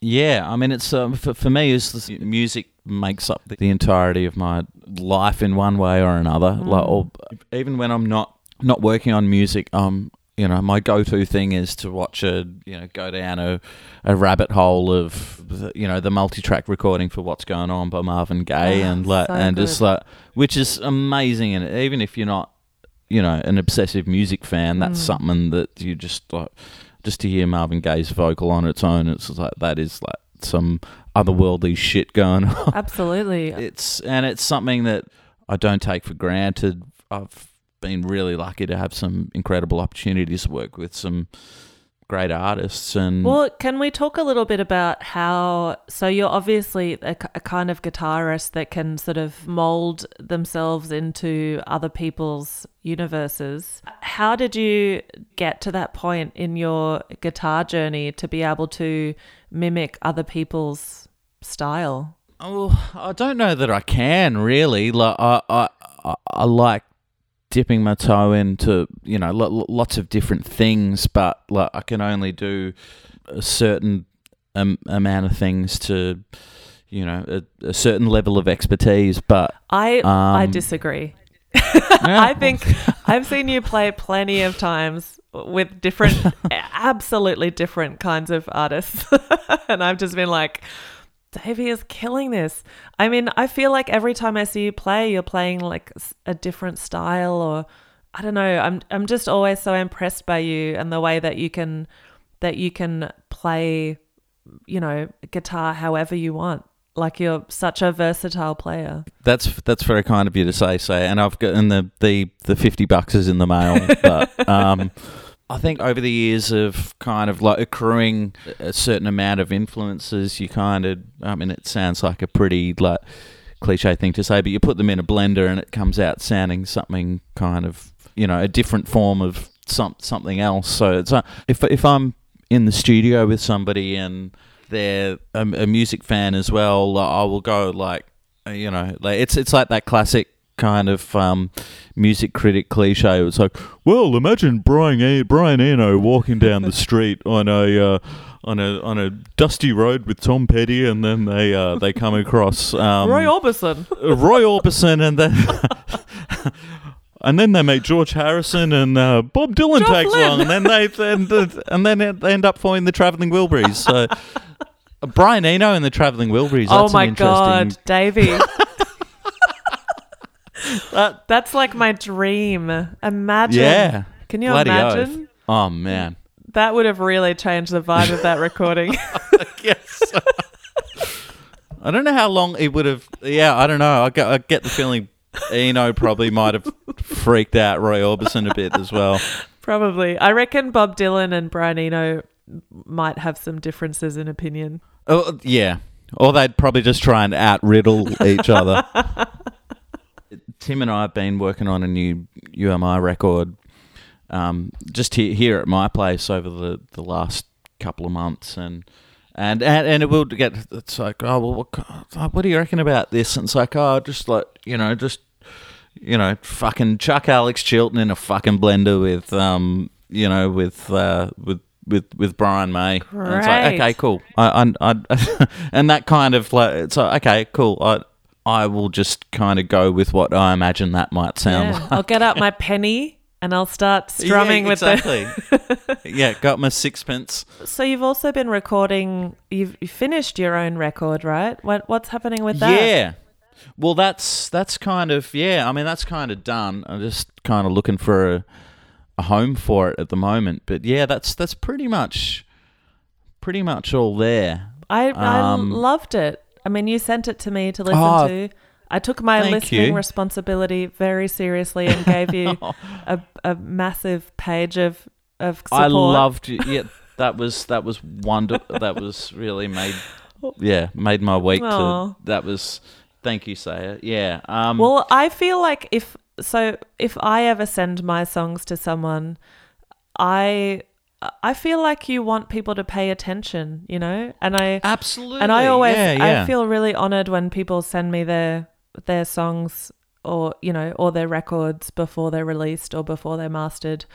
Speaker 2: Yeah i mean it's um, for, for me is music makes up the, the entirety of my life in one way or another. Like or even when i'm not not working on music um you know my go-to thing is to watch a you know go down a, a rabbit hole of the, you know the multi-track recording for what's going on by marvin gaye
Speaker 1: Ah,
Speaker 2: and like
Speaker 1: so
Speaker 2: and just like which is amazing and even if you're not you know an obsessive music fan that's
Speaker 1: Mm.
Speaker 2: something that you just like just to hear marvin gaye's vocal on its own it's like that is like some otherworldly shit going on
Speaker 1: Absolutely.
Speaker 2: it's and it's something that I don't take for granted. I've been really lucky to have some incredible opportunities to work with some great artists and
Speaker 1: Well, can we talk a little bit about how? So you're obviously a kind of guitarist that can sort of mold themselves into other people's universes. How did you get to that point in your guitar journey to be able to mimic other people's style?
Speaker 2: Oh, I don't know that I can really. Like I, I, I, I like dipping my toe into you know lo- lo- lots of different things, but like I can only do a certain um, amount of things to, you know, a, a certain level of expertise. But
Speaker 1: I I
Speaker 2: Um,
Speaker 1: disagree.
Speaker 2: yeah,
Speaker 1: I think I've seen you play plenty of times with different, absolutely different kinds of artists, and I've just been like, Davey is killing this. I mean, I feel like every time I see you play, you're playing like a different style, or I don't know. I'm I'm just always so impressed by you and the way that you can that you can play, you know, guitar however you want. Like you're such a versatile player.
Speaker 2: That's that's very kind of you to say, say. And I've got and the the the fifty bucks is in the mail. but um, I think over the years of kind of like accruing a certain amount of influences, you kind of. I mean, it sounds like a pretty like cliche thing to say, but you put them in a blender and it comes out sounding something kind of you know a different form of some something else. So it's uh, if if I'm in the studio with somebody and they're a, a music fan as well, I will go like you know, like it's it's like that classic kind of um, music critic cliche. It's like, well, imagine Brian a- Brian Eno walking down the street on a uh, on a on a dusty road with Tom Petty, and then they uh, they come across um,
Speaker 1: Roy Orbison.
Speaker 2: Roy Orbison, and then. And then they meet George Harrison and uh, Bob Dylan
Speaker 1: John
Speaker 2: tags
Speaker 1: Flynn.
Speaker 2: along, and then they and, and then they end up forming the Traveling Wilburys. So Brian Eno and the Traveling Wilburys.
Speaker 1: oh
Speaker 2: that's
Speaker 1: my
Speaker 2: an interesting
Speaker 1: god, Davey. That- that's like my dream. Imagine.
Speaker 2: Yeah.
Speaker 1: Can you
Speaker 2: Bloody oath.
Speaker 1: imagine?
Speaker 2: Oh man.
Speaker 1: That would have really changed the vibe of that recording.
Speaker 2: yes. I don't know how long it would have. Yeah, I don't know. I get, I get the feeling Eno probably might have freaked out Roy Orbison a bit as well.
Speaker 1: Probably. I reckon Bob Dylan and Brian Eno might have some differences in opinion.
Speaker 2: Oh yeah, or they'd probably just try and out riddle each other. Tim and I have been working on a new You Am I record, um, just he- here at my place over the, the last couple of months, and and and, and it will get. It's like, oh well, what, co- what do you reckon about this? And it's like, oh, just like you know, just you know, fucking chuck Alex Chilton in a fucking blender with um, you know, with uh, with. With, with Brian May, And it's like
Speaker 1: Great.
Speaker 2: okay, cool. I, I, I and that kind of like it's like okay, cool. I, I will just kind of go with what I imagine that might sound
Speaker 1: Yeah.
Speaker 2: like.
Speaker 1: I'll get out my penny and I'll start strumming
Speaker 2: yeah,
Speaker 1: with
Speaker 2: exactly. yeah, got my sixpence.
Speaker 1: So you've also been recording. You've you finished your own record, right? What what's happening with that?
Speaker 2: Yeah. Well, that's that's kind of yeah. I mean, that's kind of done. I'm just kind of looking for a, a home for it at the moment. But yeah, that's that's pretty much pretty much all there.
Speaker 1: I I
Speaker 2: Um,
Speaker 1: loved it. I mean, you sent it to me to listen
Speaker 2: Oh,
Speaker 1: to. I took my listening
Speaker 2: you.
Speaker 1: responsibility very seriously and gave you a, a massive page of of support.
Speaker 2: I loved it. Yeah, that was that was wonderful. that was really made yeah made my week. To, that was thank you, Saya. Yeah. Um,
Speaker 1: Well, I feel like if so, if I ever send my songs to someone, I I feel like you want people to pay attention, you know, and I
Speaker 2: absolutely.
Speaker 1: and I always
Speaker 2: yeah, yeah.
Speaker 1: I feel really honored when people send me their their songs or you know or their records before they're released or before they're mastered.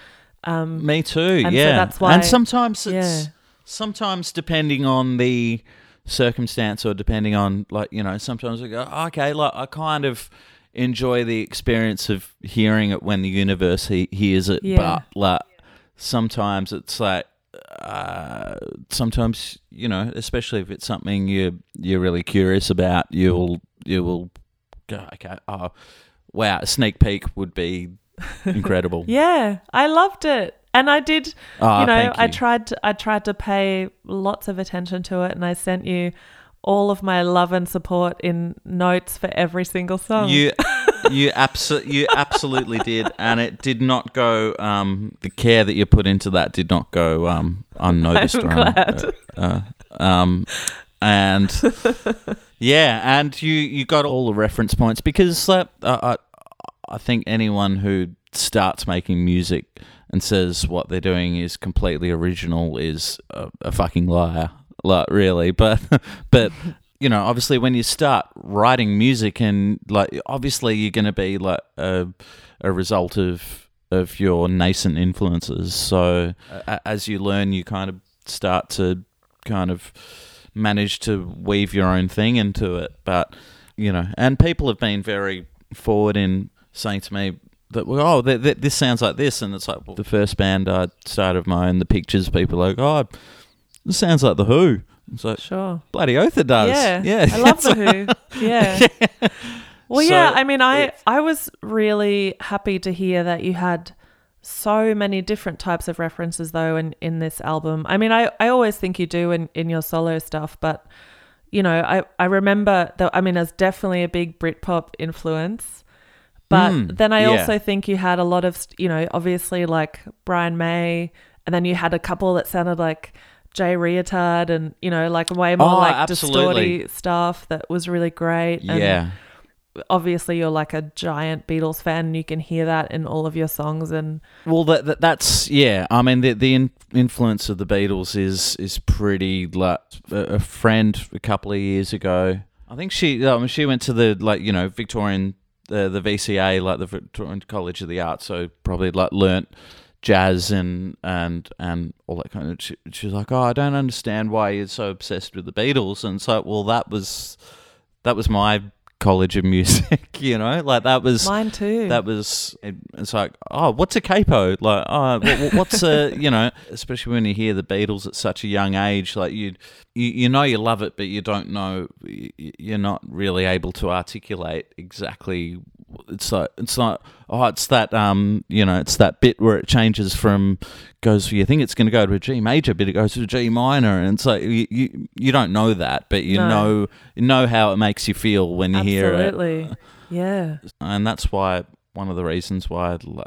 Speaker 1: Um,
Speaker 2: Me too.
Speaker 1: And so
Speaker 2: yeah,
Speaker 1: that's why-
Speaker 2: And sometimes it's
Speaker 1: Yeah.
Speaker 2: sometimes depending on the circumstance or depending on like you know sometimes I go "Oh, okay like I kind of enjoy the experience of hearing it when the universe he- hears it
Speaker 1: Yeah.
Speaker 2: but like sometimes it's like uh, sometimes you know especially if it's something you you're really curious about you'll you will go okay oh wow a sneak peek would be incredible
Speaker 1: yeah, I loved it, and I did.
Speaker 2: Ah,
Speaker 1: you know,
Speaker 2: thank
Speaker 1: I tried to I tried to pay lots of attention to it, and I sent you all of my love and support in notes for every single song.
Speaker 2: You you absolutely you absolutely did, and it did not go. Um, the care that you put into that did not go um, unnoticed.
Speaker 1: I'm glad.
Speaker 2: uh, uh, um, and yeah, and you you got all the reference points because uh, I I think anyone who starts making music and says what they're doing is completely original is a, a fucking liar. Like really, but but you know, obviously when you start writing music and like obviously you're going to be like a a result of of your nascent influences. So a- as you learn, you kind of start to kind of manage to weave your own thing into it. But you know, and people have been very forward in saying to me that well, oh, th- th- this sounds like this, and it's like well, the first band I started of my own, the pictures people like, oh, this sounds like the Who. It's like
Speaker 1: Sure.
Speaker 2: bloody oath it does.
Speaker 1: Yeah.
Speaker 2: yeah.
Speaker 1: I love the Who. Yeah. Well,
Speaker 2: So
Speaker 1: yeah. I mean, I I was really happy to hear that you had so many different types of references though in in this album. I mean, I I always think you do in in your solo stuff, but you know, I I remember that. I mean, there's definitely a big Britpop influence. But
Speaker 2: Mm,
Speaker 1: then I
Speaker 2: yeah.
Speaker 1: also think you had a lot of, you know, obviously like Brian May, and then you had a couple that sounded like Jay Reatard, and you know, like way more
Speaker 2: Oh,
Speaker 1: like
Speaker 2: absolutely.
Speaker 1: distorty stuff that was really great. And
Speaker 2: yeah.
Speaker 1: obviously you're like a giant Beatles fan and you can hear that in all of your songs and
Speaker 2: Well, that, that that's yeah. I mean, the the in, influence of the Beatles is is pretty. Like a, a friend a couple of years ago, I think she um, she went to the like you know Victorian the the VCA like the Victorian College of the Arts, so probably like learnt jazz and and and all that kind of. She, she was like, oh, I don't understand why you're so obsessed with the Beatles, and so well that was that was my college of music, you know, like that was
Speaker 1: mine too.
Speaker 2: that was it's like oh what's a capo like oh wha- wha- what's a you know especially when you hear the beatles at such a young age like you you, you know you love it but you don't know you're not really able to articulate exactly it's like it's like oh it's that um you know it's that bit where it changes from goes you think it's going to go to a G major but it goes to a G minor and it's like you you, you don't know that but you
Speaker 1: No.
Speaker 2: know you know how it makes you feel when you hear it
Speaker 1: Absolutely. Yeah.
Speaker 2: and that's why one of the reasons why I lo-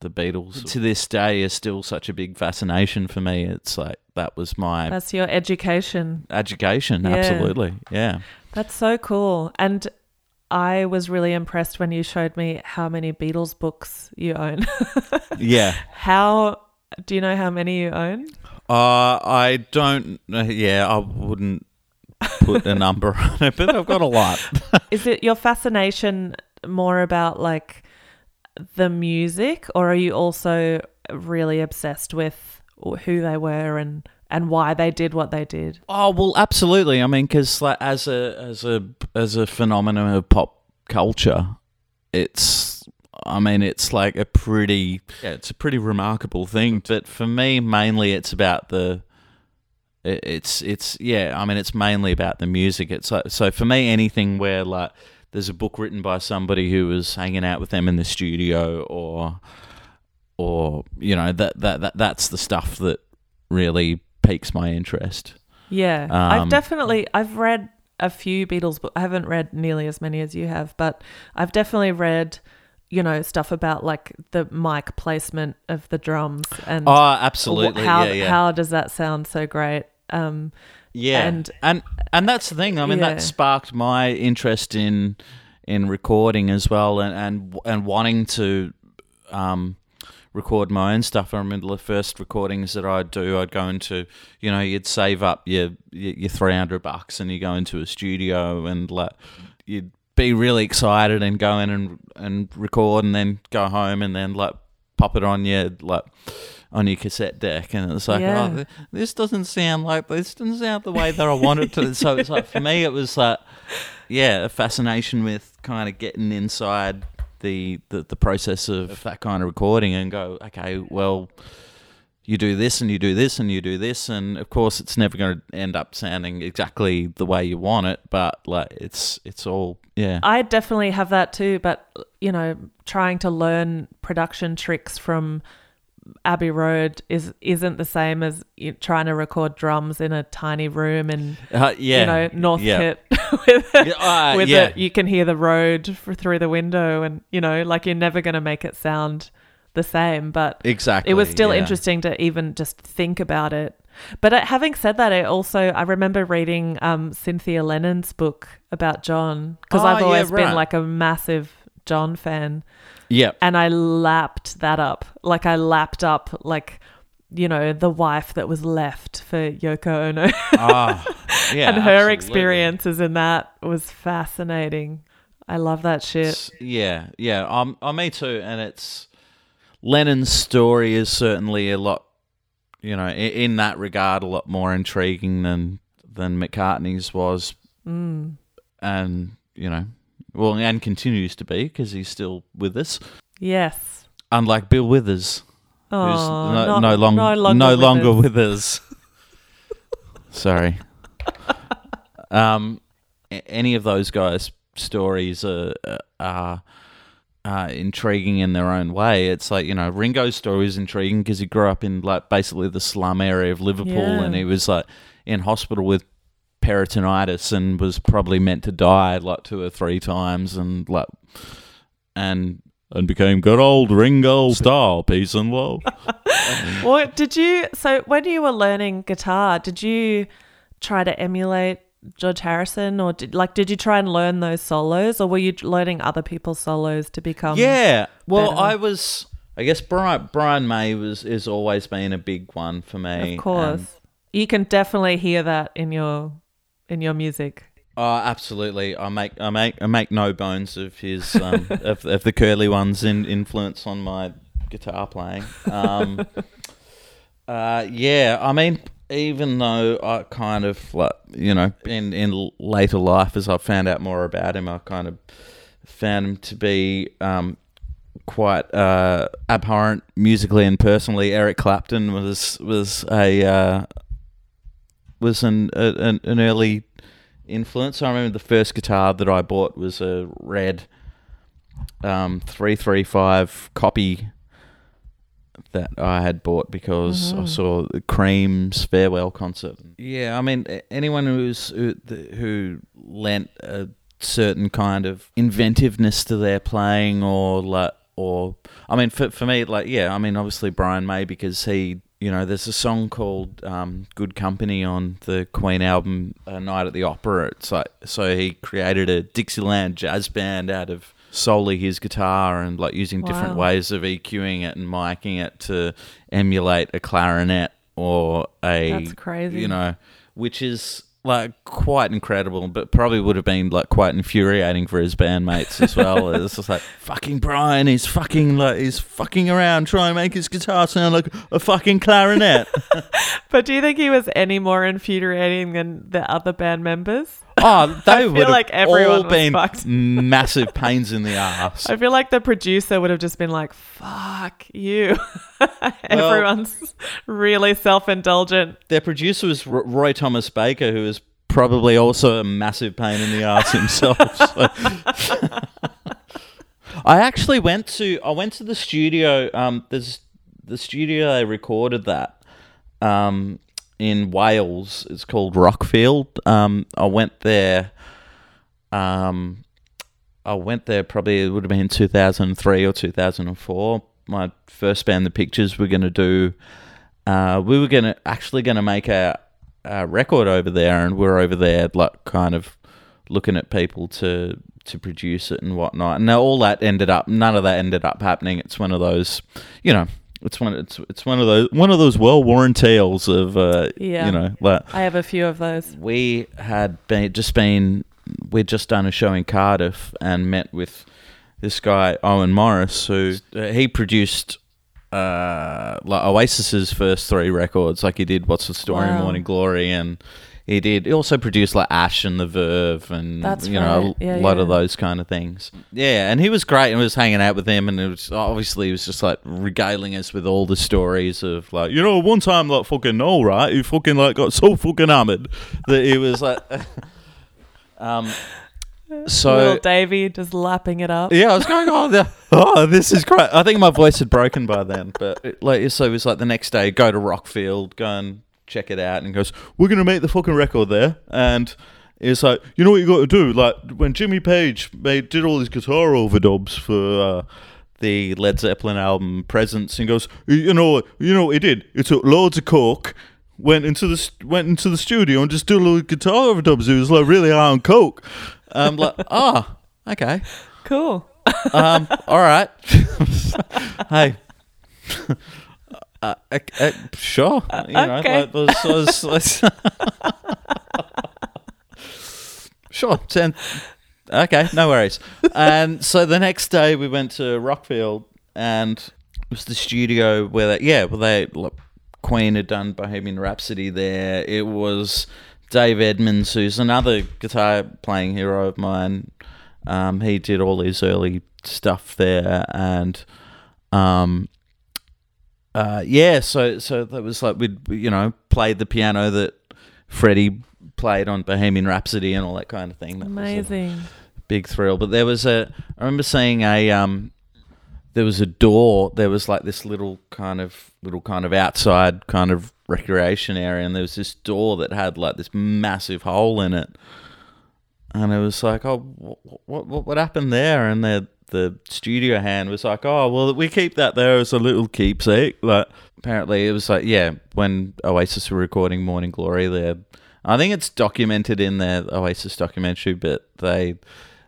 Speaker 2: the Beatles to this day is still such a big fascination for me. It's like that was my
Speaker 1: That's your education.
Speaker 2: education.
Speaker 1: Yeah.
Speaker 2: Absolutely, yeah.
Speaker 1: That's so cool. And I was really impressed when you showed me how many Beatles books you own.
Speaker 2: Yeah.
Speaker 1: how do you know how many you own?
Speaker 2: Uh, I don't. Uh, yeah, I wouldn't put a number on it, but I've got a lot.
Speaker 1: Is it your fascination more about like the music or are you also really obsessed with who they were and and why they did what they did?
Speaker 2: Oh well, absolutely. I mean, because like as a as a as a phenomenon of pop culture, it's. I mean, it's like a pretty. Yeah, it's a pretty remarkable thing. But for me, mainly, it's about the. it- It's it's yeah. I mean, it's mainly about the music. It's like so for me, anything where like there's a book written by somebody who was hanging out with them in the studio, or or you know that that, that that's the stuff that really piques my interest.
Speaker 1: Yeah, I've
Speaker 2: Um,
Speaker 1: definitely I've read a few Beatles books. I haven't read nearly as many as you have, but I've definitely read you know stuff about like the mic placement of the drums and
Speaker 2: Oh, absolutely.
Speaker 1: how
Speaker 2: yeah, yeah.
Speaker 1: how does that sound so great? Um,
Speaker 2: Yeah,
Speaker 1: And-
Speaker 2: and and that's the thing. I mean,
Speaker 1: Yeah.
Speaker 2: that sparked my interest in in recording as well, and and and wanting to um, record my own stuff. I remember the first recordings that I'd do. I'd go into, you know, you'd save up your your, three hundred bucks, and you go into a studio, and like you'd be really excited and go in and and record, and then go home, and then like pop it on your like on your cassette deck, and it's like,
Speaker 1: Yeah.
Speaker 2: oh, this doesn't sound like this doesn't sound the way that I want it to. so it's like for me, it was like, yeah, a fascination with kind of getting inside the the, the process of that kind of recording and go, okay, well. You do this and you do this and you do this, and of course, it's never going to end up sounding exactly the way you want it. But like, it's it's all yeah.
Speaker 1: I definitely have that too, but you know, trying to learn production tricks from Abbey Road is isn't the same as you trying to record drums in a tiny room and
Speaker 2: Uh, yeah,
Speaker 1: you know North
Speaker 2: yeah.
Speaker 1: Kit with,
Speaker 2: uh,
Speaker 1: with
Speaker 2: yeah.
Speaker 1: it. You can hear the road for, through the window, and you know, like you're never going to make it sound the same. But
Speaker 2: exactly.
Speaker 1: it was still
Speaker 2: yeah.
Speaker 1: interesting to even just think about it. But uh, having said that, I also I remember reading um, Cynthia Lennon's book about John because
Speaker 2: Oh,
Speaker 1: I've
Speaker 2: yeah,
Speaker 1: always been like a massive John fan,
Speaker 2: Yeah,
Speaker 1: and I lapped that up. Like I lapped up like you know the wife that was left for Yoko Ono,
Speaker 2: Ah, yeah,
Speaker 1: and her
Speaker 2: absolutely.
Speaker 1: experiences in that was fascinating. I love that shit.
Speaker 2: It's- yeah, yeah. Um, oh, me too. And it's Lennon's story is certainly a lot you know, in, in that regard, a lot more intriguing than than McCartney's was,
Speaker 1: Mm.
Speaker 2: and you know, well, and continues to be because he's still with us.
Speaker 1: Yes.
Speaker 2: Unlike Bill Withers,
Speaker 1: Oh,
Speaker 2: who's no,
Speaker 1: not-
Speaker 2: no, long,
Speaker 1: no longer,
Speaker 2: no longer with us. Sorry. um, any of those guys' stories are, are are intriguing in their own way. It's like you know Ringo's story is intriguing because he grew up in like basically the slum area of Liverpool,
Speaker 1: Yeah.
Speaker 2: and he was like in hospital with peritonitis and was probably meant to die like two or three times, and like and and became good old Ringo style, peace and love.
Speaker 1: What did you? So when you were learning guitar, did you try to emulate George Harrison, or did like did you try and learn those solos, or were you learning other people's solos to become?
Speaker 2: yeah. Well,
Speaker 1: better.
Speaker 2: I was. I guess Brian Brian May was has always been a big one for me.
Speaker 1: of course.
Speaker 2: and-
Speaker 1: you can definitely hear that in your in your music.
Speaker 2: oh, absolutely. I make I make I make no bones of his um, of, of the curly ones in influence on my guitar playing. Um, uh, yeah, I mean, even though I kind of like you know in in later life as I found out more about him, I kind of found him to be um, quite uh, abhorrent musically and personally. Eric Clapton was was a uh, was an, a, an an early influence. I remember the first guitar that I bought was a red um, three three five copy that I had bought because I saw the Cream's farewell concert. Yeah, I mean anyone who's who, who lent a certain kind of inventiveness to their playing or like or I mean for for me like yeah, I mean obviously Brian May because he you know, there's a song called um, "Good Company" on the Queen album uh, "Night at the Opera." It's like so he created a Dixieland jazz band out of solely his guitar and like using different ways of EQing it and miking it to emulate a clarinet or a
Speaker 1: That's crazy.
Speaker 2: you know, which is like quite incredible, but probably would have been like quite infuriating for his bandmates as well. it's just like fucking Brian, he's fucking like he's fucking around trying to make his guitar sound like a fucking clarinet.
Speaker 1: But do you think he was any more infuriating than the other band members?
Speaker 2: Oh, they would have
Speaker 1: like everyone
Speaker 2: all been
Speaker 1: fucked.
Speaker 2: massive pains in the ass.
Speaker 1: I feel like the producer would have just been like, "Fuck you." Everyone's really self-indulgent.
Speaker 2: Their producer was R- Roy Thomas Baker, who is probably also a massive pain in the ass himself. I actually went to I went to the studio. Um, there's the studio they recorded that um, in Wales. It's called Rockfield. Um, I went there. Um, I went there probably it would have been 2003 or 2004. My first band, The Pictures, were going to do. Uh, we were going to actually going to make a, a record over there, and we are over there like kind of looking at people to to produce it and whatnot. And all that ended up, none of that ended up happening. It's one of those, you know, it's one it's it's one of those one of those well worn tales of, uh,
Speaker 1: Yeah.
Speaker 2: you know, like
Speaker 1: I have a few of those.
Speaker 2: we had been just been we'd just done a show in Cardiff and met with this guy Owen Morris who uh, he produced uh like Oasis's first three records like he did What's the Story
Speaker 1: Wow.
Speaker 2: Morning Glory and he did he also produced like Ash and the Verve and
Speaker 1: That's
Speaker 2: you know
Speaker 1: right.
Speaker 2: a
Speaker 1: Yeah,
Speaker 2: lot of those kind of things yeah and he was great and was hanging out with him and it was obviously he was just like regaling us with all the stories of like you know one time like fucking Noel right he fucking like got so fucking hammered that he was like um so
Speaker 1: Little Davy just lapping it up.
Speaker 2: yeah, I was going, oh, the, oh, this is great. I think my voice had broken by then, but it, like, so it was like the next day, go to Rockfield, go and check it out, and he goes, we're gonna make the fucking record there, and it's like, you know what you got to do, like when Jimmy Page made did all these guitar overdubs for. Uh, the Led Zeppelin album Presence and goes, you know, what- you know what he did? He took loads of coke, went into the went into the studio and just did a little guitar overdubs. He was like really high on coke. I'm like, ah, okay.
Speaker 1: Cool.
Speaker 2: Um, all right. hey. Uh, uh, uh, sure. You know,
Speaker 1: okay.
Speaker 2: like, those- those- those- sure. Sound, okay, no worries. And so the next day we went to Rockfield and it was the studio where they, yeah, where they like, Queen had done Bohemian Rhapsody there. It was Dave Edmunds, who's another guitar playing hero of mine. Um, he did all his early stuff there, and um, uh, yeah, so so that was like we'd you know played the piano that Freddie played on Bohemian Rhapsody and all that kind of thing. That
Speaker 1: Amazing.
Speaker 2: big thrill. But there was a, I remember seeing a, um, there was a door. There was like this little kind of little kind of outside kind of recreation area, and there was this door that had like this massive hole in it. And it was like, oh, what what what happened there? And the the studio hand was like, oh, well, we keep that there as a little keepsake. Like apparently, it was like, yeah, when Oasis were recording Morning Glory, there. I think it's documented in their Oasis documentary, but they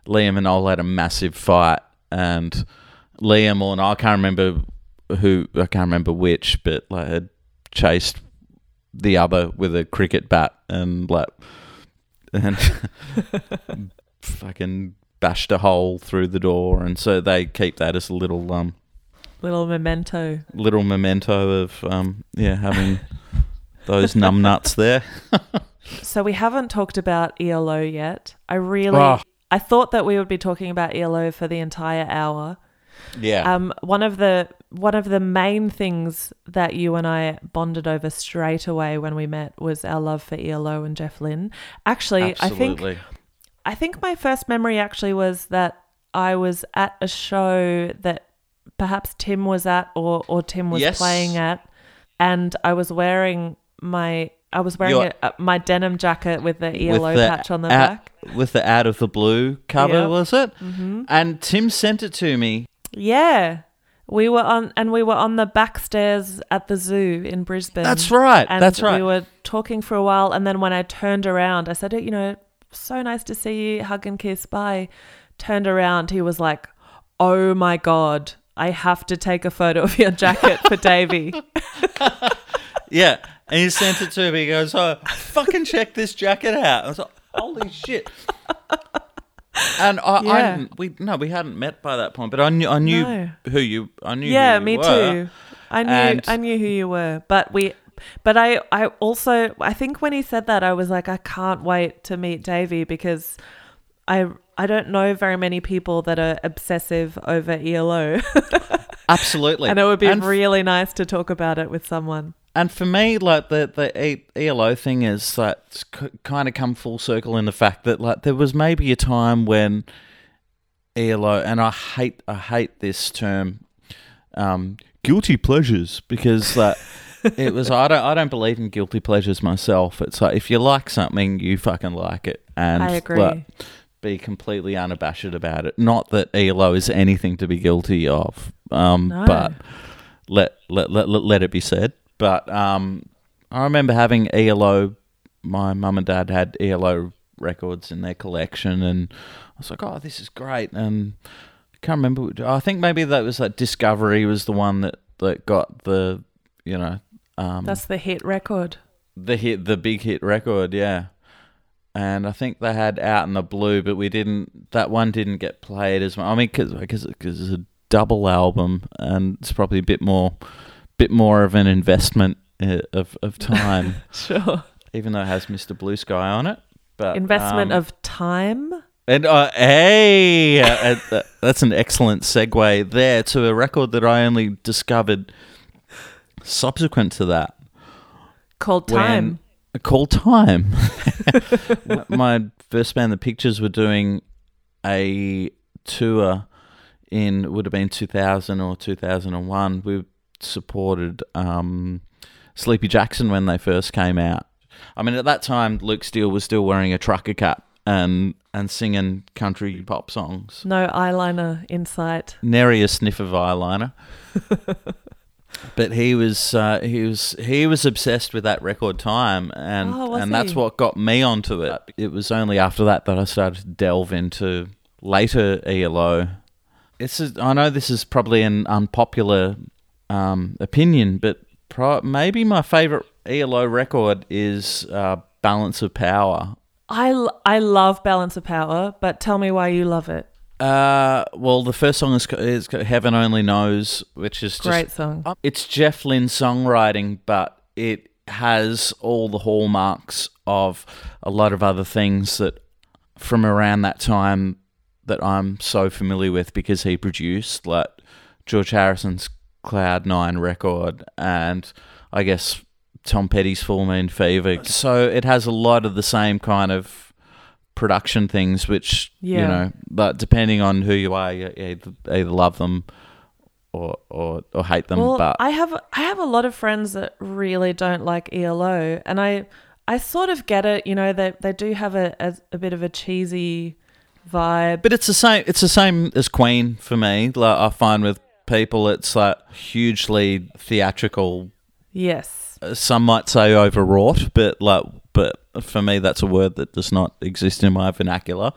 Speaker 2: Liam and Noel had a massive fight, and Liam or I can't remember who I can't remember which, but like had chased the other with a cricket bat and like and fucking bashed a hole through the door, and so they keep that as a little um
Speaker 1: Little memento.
Speaker 2: little memento of um yeah having those numb nuts there.
Speaker 1: So we haven't talked about ELO yet. I really
Speaker 2: Oh.
Speaker 1: I thought that we would be talking about ELO for the entire hour.
Speaker 2: Yeah.
Speaker 1: Um, one of the one of the main things that you and I bonded over straight away when we met was our love for ELO and Jeff Lynne. Actually, I think
Speaker 2: Absolutely.
Speaker 1: I think my first memory actually was that I was at a show that perhaps Tim was at or or Tim was
Speaker 2: Yes.
Speaker 1: playing at, and I was wearing my I was wearing
Speaker 2: Your-
Speaker 1: a, my denim jacket with the ELO
Speaker 2: the
Speaker 1: patch on the
Speaker 2: out-
Speaker 1: back.
Speaker 2: with the out of the blue cover,
Speaker 1: Yep.
Speaker 2: was it? Mm-hmm. And Tim sent it to me.
Speaker 1: Yeah. We were on and we were on the back stairs at the zoo in Brisbane.
Speaker 2: That's right.
Speaker 1: And
Speaker 2: That's right.
Speaker 1: We were talking for a while and then when I turned around, I said, "Oh, you know, so nice to see you, hug and kiss, bye." Turned around, he was like, "Oh my god, I have to take a photo of your jacket for Davey."
Speaker 2: Yeah. And he sent it to me. He goes, "Oh, fucking check this jacket out." I was like, "Holy shit!" And I, I
Speaker 1: Yeah.
Speaker 2: hadn't, we no, we hadn't met by that point, but I knew, I knew
Speaker 1: No.
Speaker 2: who you, I knew.
Speaker 1: yeah,
Speaker 2: who you
Speaker 1: me
Speaker 2: were.
Speaker 1: too. I knew
Speaker 2: And-
Speaker 1: I knew who you were, but we but I I also I think when he said that I was like I can't wait to meet Davey because I I don't know very many people that are obsessive over ELO
Speaker 2: Absolutely.
Speaker 1: and it would be
Speaker 2: and,
Speaker 1: really nice to talk about it with someone.
Speaker 2: and for me, like the the ELO thing is like it's c- kind of come full circle in the fact that like there was maybe a time when ELO, and I hate I hate this term, um, guilty pleasures because like. it was I don't I don't believe in guilty pleasures myself. It's like if you like something, you fucking like it, and
Speaker 1: I agree.
Speaker 2: like, be completely unabashed about it. Not that ELO is anything to be guilty of, um,
Speaker 1: No.
Speaker 2: but let, let let let let it be said. But um, I remember having ELO. My mum and dad had ELO records in their collection, and I was like, "Oh, this is great." And I can't remember. I think maybe that was like Discovery was the one that that got the you know um,
Speaker 1: That's the hit record.
Speaker 2: the hit, the big hit record, yeah. And I think they had Out in the Blue, but we didn't. That one didn't get played as much. I mean, because because it's a double album, and it's probably a bit more, bit more of an investment uh, of of time,
Speaker 1: Sure.
Speaker 2: even though it has Mr. Blue Sky on it. But
Speaker 1: Investment
Speaker 2: um,
Speaker 1: of time.
Speaker 2: and uh, hey, uh, uh, that's an excellent segue there to a record that I only discovered subsequent to that.
Speaker 1: Called Time.
Speaker 2: called time. My first band, the Pictures, were doing a tour in would have been 2000 or 2001. We supported um, Sleepy Jackson when they first came out. I mean, at that time, Luke Steele was still wearing a trucker cap and and singing country pop songs.
Speaker 1: No eyeliner in sight.
Speaker 2: Nary a sniff of eyeliner. but he was uh, he was he was obsessed with that record time, and
Speaker 1: Oh,
Speaker 2: and that's what got me onto it. It was only after that that I started to delve into later ELO. It's a, I know this is probably an unpopular um, opinion, but pro- maybe my favorite ELO record is uh, Balance of Power.
Speaker 1: I, l- I love Balance of Power, but tell me why you love it.
Speaker 2: Uh, well, the first song is, is Heaven Only Knows, which is just
Speaker 1: Great song.
Speaker 2: Uh, It's Jeff Lynne's songwriting, but it has all the hallmarks of a lot of other things that from around that time that I'm so familiar with because he produced like George Harrison's Cloud Nine record and I guess Tom Petty's Full Moon Fever. So it has a lot of the same kind of production things, which you know, but depending on who you are, you either, either love them or or, or hate them.
Speaker 1: Well,
Speaker 2: but
Speaker 1: I have I have a lot of friends that really don't like ELO, and I I sort of get it. You know, they they do have a a, a bit of a cheesy vibe.
Speaker 2: But it's the same. It's the same as Queen for me. Like I find with people, it's like hugely theatrical.
Speaker 1: Yes.
Speaker 2: Uh, Some might say overwrought, but like, but for me, that's a word that does not exist in my vernacular.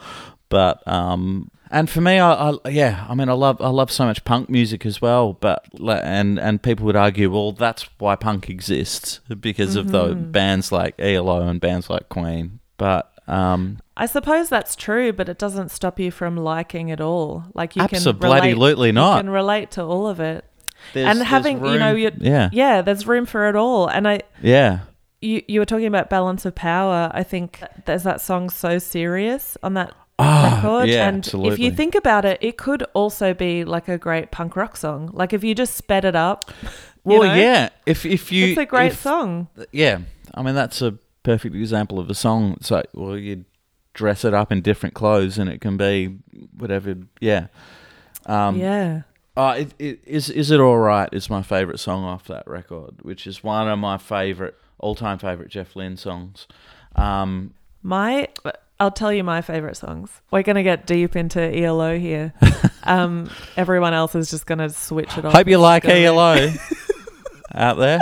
Speaker 2: But um, and for me, I, I yeah, I mean, I love I love so much punk music as well. But and and people would argue, well, that's why punk exists because of the bands like ELO and bands like Queen. But um,
Speaker 1: I suppose that's true, but it doesn't stop you from liking it all. Like you can
Speaker 2: Abso-bloody-lutely
Speaker 1: relate,
Speaker 2: not.
Speaker 1: You can relate to all of it,
Speaker 2: there's-
Speaker 1: and having you know
Speaker 2: room-
Speaker 1: you
Speaker 2: yeah,
Speaker 1: yeah, there's room for it all. And I
Speaker 2: yeah.
Speaker 1: you you were talking about balance of power. I think there's that song so serious on that
Speaker 2: Ah,
Speaker 1: record.
Speaker 2: yeah,
Speaker 1: and if you think about it, it could also be like a great punk rock song. Like if you just sped it up.
Speaker 2: Well,
Speaker 1: know,
Speaker 2: yeah. If if you,
Speaker 1: it's a great
Speaker 2: if-
Speaker 1: song.
Speaker 2: Yeah, I mean that's a perfect example of a song. It's like, well, you dress it up in different clothes, and it can be whatever. Yeah. Um,
Speaker 1: yeah.
Speaker 2: Oh, it, it, is is it all right? Is my favorite song off that record, which is one of my favorite all time favorite Jeff Lynne songs. Um,
Speaker 1: My, I'll tell you my favorite songs. We're gonna get deep into ELO here. um, everyone else is just gonna switch it off.
Speaker 2: hope you like ELO out there.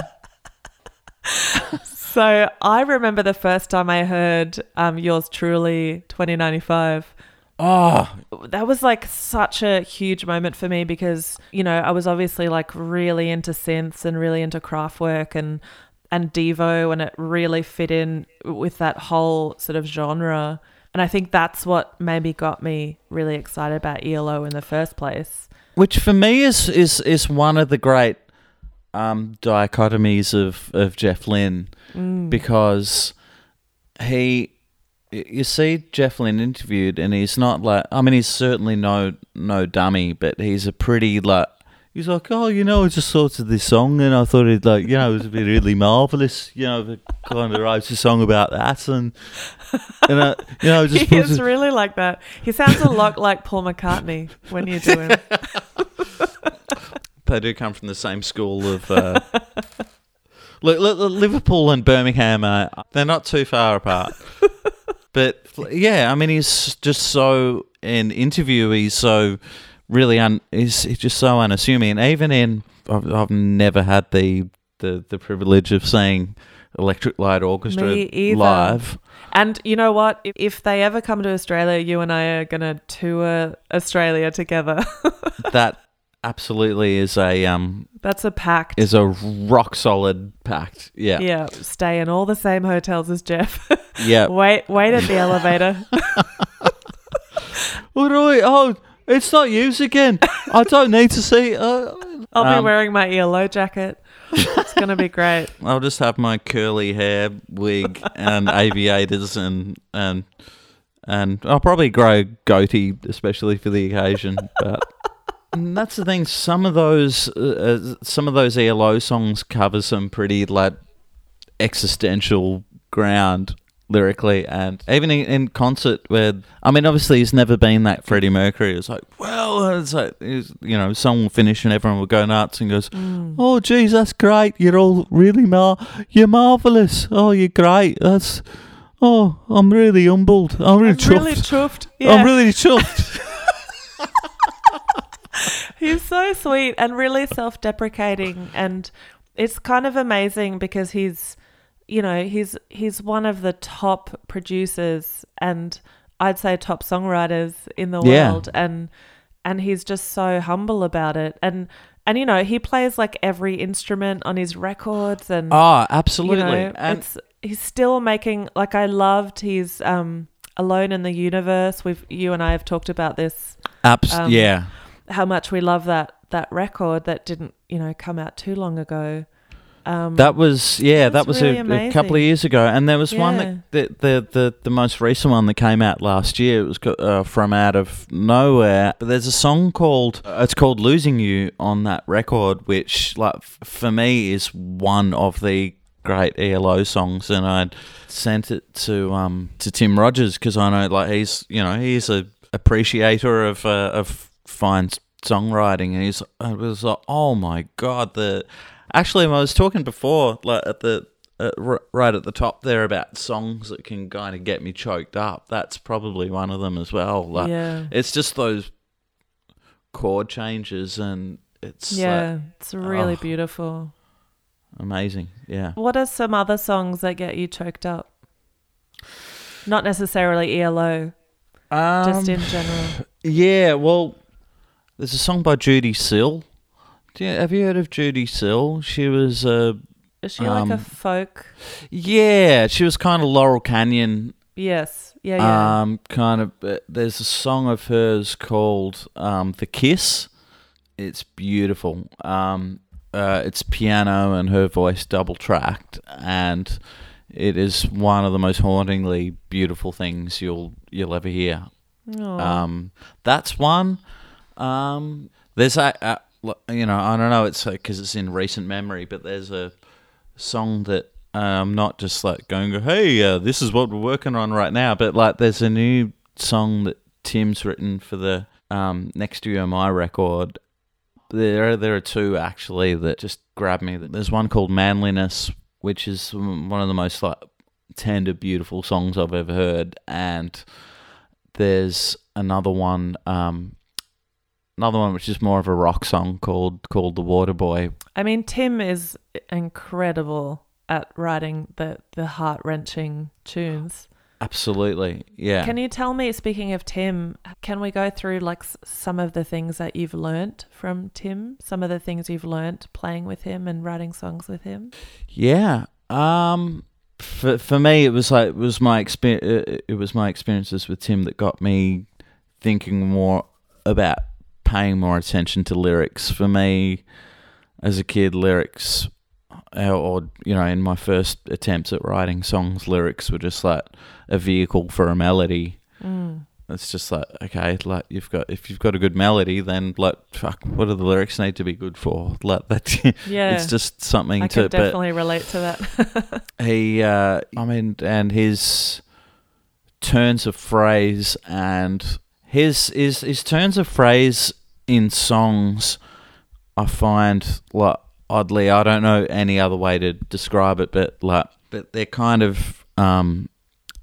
Speaker 1: So I remember the first time I heard um, yours truly, 2095.
Speaker 2: Oh,
Speaker 1: that was like such a huge moment for me because you know I was obviously like really into synths and really into Kraftwerk and and Devo and it really fit in with that whole sort of genre. And I think that's what maybe got me really excited about ELO in the first place.
Speaker 2: which for me is is is one of the great um, dichotomies of of Jeff Lynne because he you see Jeff Lynne interviewed and he's not like I mean he's certainly no no dummy but he's a pretty like he's like oh you know I just thought of this song and I thought it like you know it would be really marvelous you know the kind of wrote a song about that and and I, you know just
Speaker 1: He is really like that. He sounds a lot like Paul McCartney when you do him.
Speaker 2: They do come from the same school of. Uh, Li- Li- Li- Liverpool and Birmingham are they're not too far apart, but yeah, I mean he's just so in interview he's so really un he's, he's just so unassuming, and even in I've, I've never had the, the the privilege of seeing Electric Light Orchestra live.
Speaker 1: And you know what? If, if they ever come to Australia, you and I are going to tour Australia together.
Speaker 2: that absolutely is a um
Speaker 1: That's a pact.
Speaker 2: is a rock solid pact. Yeah,
Speaker 1: yeah, stay in all the same hotels as Jeff.
Speaker 2: yeah.
Speaker 1: wait, wait at the elevator.
Speaker 2: What do I? Oh, it's not used again. I don't need to see. Uh,
Speaker 1: I'll be
Speaker 2: Um,
Speaker 1: wearing my ELO jacket. It's going to be great.
Speaker 2: I'll just have my curly hair, wig, and aviators, and and and I'll probably grow goatee, especially for the occasion. But and that's the thing. Some of those, uh, uh, some of those ELO songs cover some pretty like existential ground lyrically. And even in, in concert where I mean obviously he's never been that Freddie Mercury. It's like well it's like it's, you know song will finish and everyone will go nuts and goes oh geez that's great. You're all really mar you're marvelous. Oh you're great. That's oh I'm really humbled. I'm really
Speaker 1: I'm
Speaker 2: chuffed.
Speaker 1: really chuffed. Yeah,
Speaker 2: I'm really chuffed
Speaker 1: he's so sweet and really self-deprecating, and it's kind of amazing because he's, you know, he's he's one of the top producers and I'd say top songwriters in the
Speaker 2: Yeah.
Speaker 1: world, and and he's just so humble about it, and and you know he plays like every instrument on his records, and
Speaker 2: oh
Speaker 1: you
Speaker 2: absolutely
Speaker 1: know,
Speaker 2: and
Speaker 1: it's he's still making like I loved his um Alone in the Universe. We've you and I have talked about this
Speaker 2: abs-
Speaker 1: um,
Speaker 2: yeah
Speaker 1: how much we love that that record that didn't you know come out too long ago. Um,
Speaker 2: That was yeah, that was
Speaker 1: really
Speaker 2: a, a couple of years ago, and there was one that the, the the the most recent one that came out last year. It was uh, from out of nowhere. But there's a song called uh, it's called "Losing You" on that record, which like f- for me is one of the great ELO songs, and I sent it to um to Tim Rogers because I know like he's you know he's a appreciator of uh, of fine songwriting, and he's I was like oh my god the actually I was talking before like at the uh, r- right at the top there about songs that can kind of get me choked up. That's probably one of them as well. Like
Speaker 1: yeah.
Speaker 2: it's just those chord changes and it's like,
Speaker 1: Yeah, it's really
Speaker 2: oh.
Speaker 1: beautiful.
Speaker 2: amazing. Yeah.
Speaker 1: What are some other songs that get you choked up? Not necessarily ELO, just
Speaker 2: Um,
Speaker 1: in general.
Speaker 2: Yeah, well, there's a song by Judee Sill. Do you, have you heard of Judee Sill? She was uh,
Speaker 1: Is she like a
Speaker 2: um,
Speaker 1: folk?
Speaker 2: yeah, she was kind of Laurel Canyon
Speaker 1: Yes. Yeah, yeah.
Speaker 2: Um, kind of. uh, There's a song of hers called um, "The Kiss." It's beautiful. Um, uh, it's piano and her voice double tracked, and it is one of the most hauntingly beautiful things you'll you'll ever hear. Um, that's one. Um, there's a, you know I don't know it's because it's in recent memory, but there's a song that um not just like going hey uh, this is what we're working on right now, but like there's a new song that Tim's written for the um next to You Am I record. There are, there are two actually that just grab me. There's one called Manliness, which is one of the most like tender, beautiful songs I've ever heard, and there's another one um another one which is more of a rock song called called the water boy
Speaker 1: I mean, Tim is incredible at writing the, the heart wrenching tunes.
Speaker 2: absolutely yeah
Speaker 1: Can you tell me, speaking of Tim, can we go through like some of the things that you've learnt from Tim? Some of the things you've learnt playing with him and writing songs with him?
Speaker 2: yeah um for for me it was like it was my experience it was my experiences with Tim that got me thinking more about paying more attention to lyrics for me as a kid lyrics or you know in my first attempts at writing songs lyrics were just like a vehicle for a melody
Speaker 1: Mm.
Speaker 2: It's just like okay, like you've got if you've got a good melody, then like fuck, what do the lyrics need to be good for? Like that,
Speaker 1: Yeah.
Speaker 2: it's just something
Speaker 1: I
Speaker 2: to.
Speaker 1: definitely relate to that.
Speaker 2: he, uh, I mean, and his turns of phrase and his his his turns of phrase in songs, I find like oddly, I don't know any other way to describe it, but like, but they're kind of um,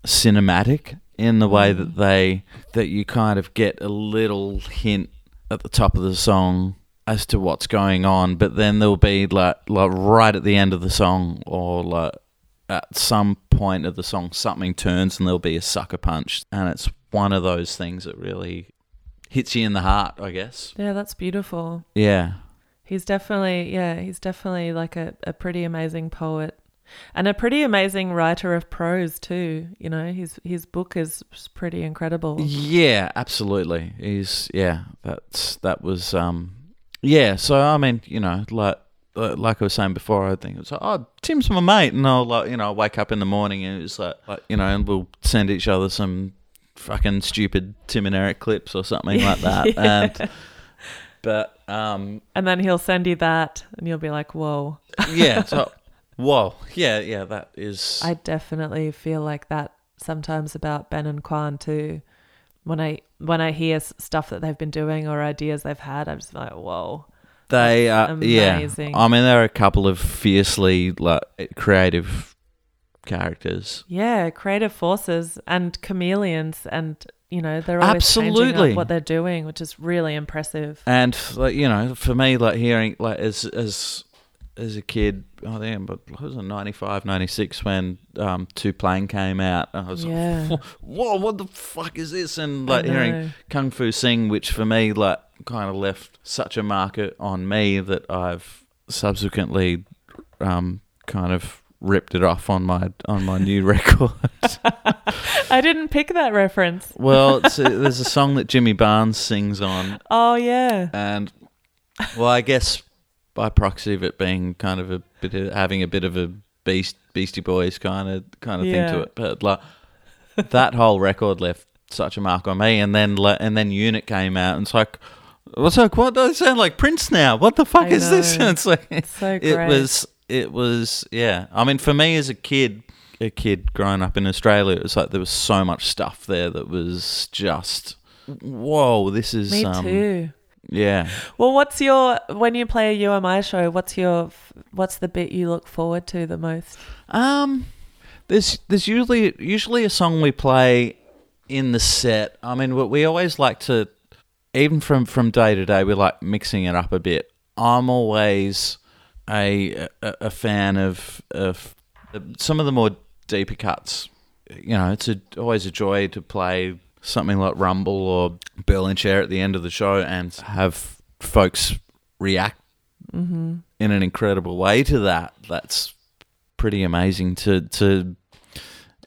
Speaker 2: cinematic in the way that they that you kind of get a little hint at the top of the song as to what's going on, but then there'll be like like right at the end of the song or like at some point of the song something turns and there'll be a sucker punch and it's one of those things that really hits you in the heart, I guess.
Speaker 1: yeah, that's beautiful.
Speaker 2: Yeah.
Speaker 1: He's definitely, yeah, he's definitely like a, a pretty amazing poet and a pretty amazing writer of prose too. You know, his his book is pretty incredible.
Speaker 2: Yeah, absolutely. He's yeah, that's that was um yeah, so I mean, you know, like like I was saying before, I think it was like, oh, Tim's my mate, and I'll like, you know, I wake up in the morning and it's like, like, you know, and we'll send each other some fucking stupid Tim and Eric clips or something like that, and but um
Speaker 1: And then he'll send you that, and you'll be like, "Whoa!"
Speaker 2: yeah, so whoa, yeah, yeah, that is
Speaker 1: I definitely feel like that sometimes about Ben and Quan too. When I when I hear stuff that they've been doing or ideas they've had, I'm just like, "Whoa!"
Speaker 2: They are
Speaker 1: amazing.
Speaker 2: yeah. I mean, there are a couple of fiercely like creative characters.
Speaker 1: Yeah, creative forces and chameleons, and you know they're always
Speaker 2: Absolutely.
Speaker 1: what they're doing, which is really impressive.
Speaker 2: And like you know, for me, like hearing like as as as a kid, I think but it was in 95, 96 when um, Tu-Plang came out. I was
Speaker 1: Yeah.
Speaker 2: like, whoa, what the fuck is this? And like hearing. Kung Fu Sing, which for me like kind of left such a market on me that I've subsequently um, kind of ripped it off on my on my new record.
Speaker 1: I didn't pick that reference.
Speaker 2: well, a, there's a song that Jimmy Barnes sings on,
Speaker 1: Oh yeah,
Speaker 2: and well, I guess by proxy of it being kind of a bit of having a bit of a beast Beastie Boys kind of kind of thing to it. But like that whole record left such a mark on me. And then and then Unit came out, and it's like, what's like? What does it sound like Prince now? What the fuck
Speaker 1: I
Speaker 2: is this? And it's like
Speaker 1: It's so
Speaker 2: it was it was yeah. I mean, for me as a kid, a kid growing up in Australia, it was like there was so much stuff there that was just whoa. This is
Speaker 1: Me
Speaker 2: um,
Speaker 1: too.
Speaker 2: Yeah.
Speaker 1: Well, what's your when you play a You Am I show? What's your what's the bit you look forward to the most?
Speaker 2: Um, there's there's usually usually a song we play in the set. I mean, we, we always like to, even from from day to day, we like mixing it up a bit. I'm always a a, a fan of of some of the more deeper cuts. You know, it's a, always a joy to play something like Rumble or Berlin Chair at the end of the show and have folks react
Speaker 1: Mm-hmm.
Speaker 2: in an incredible way to that. That's pretty amazing. To to,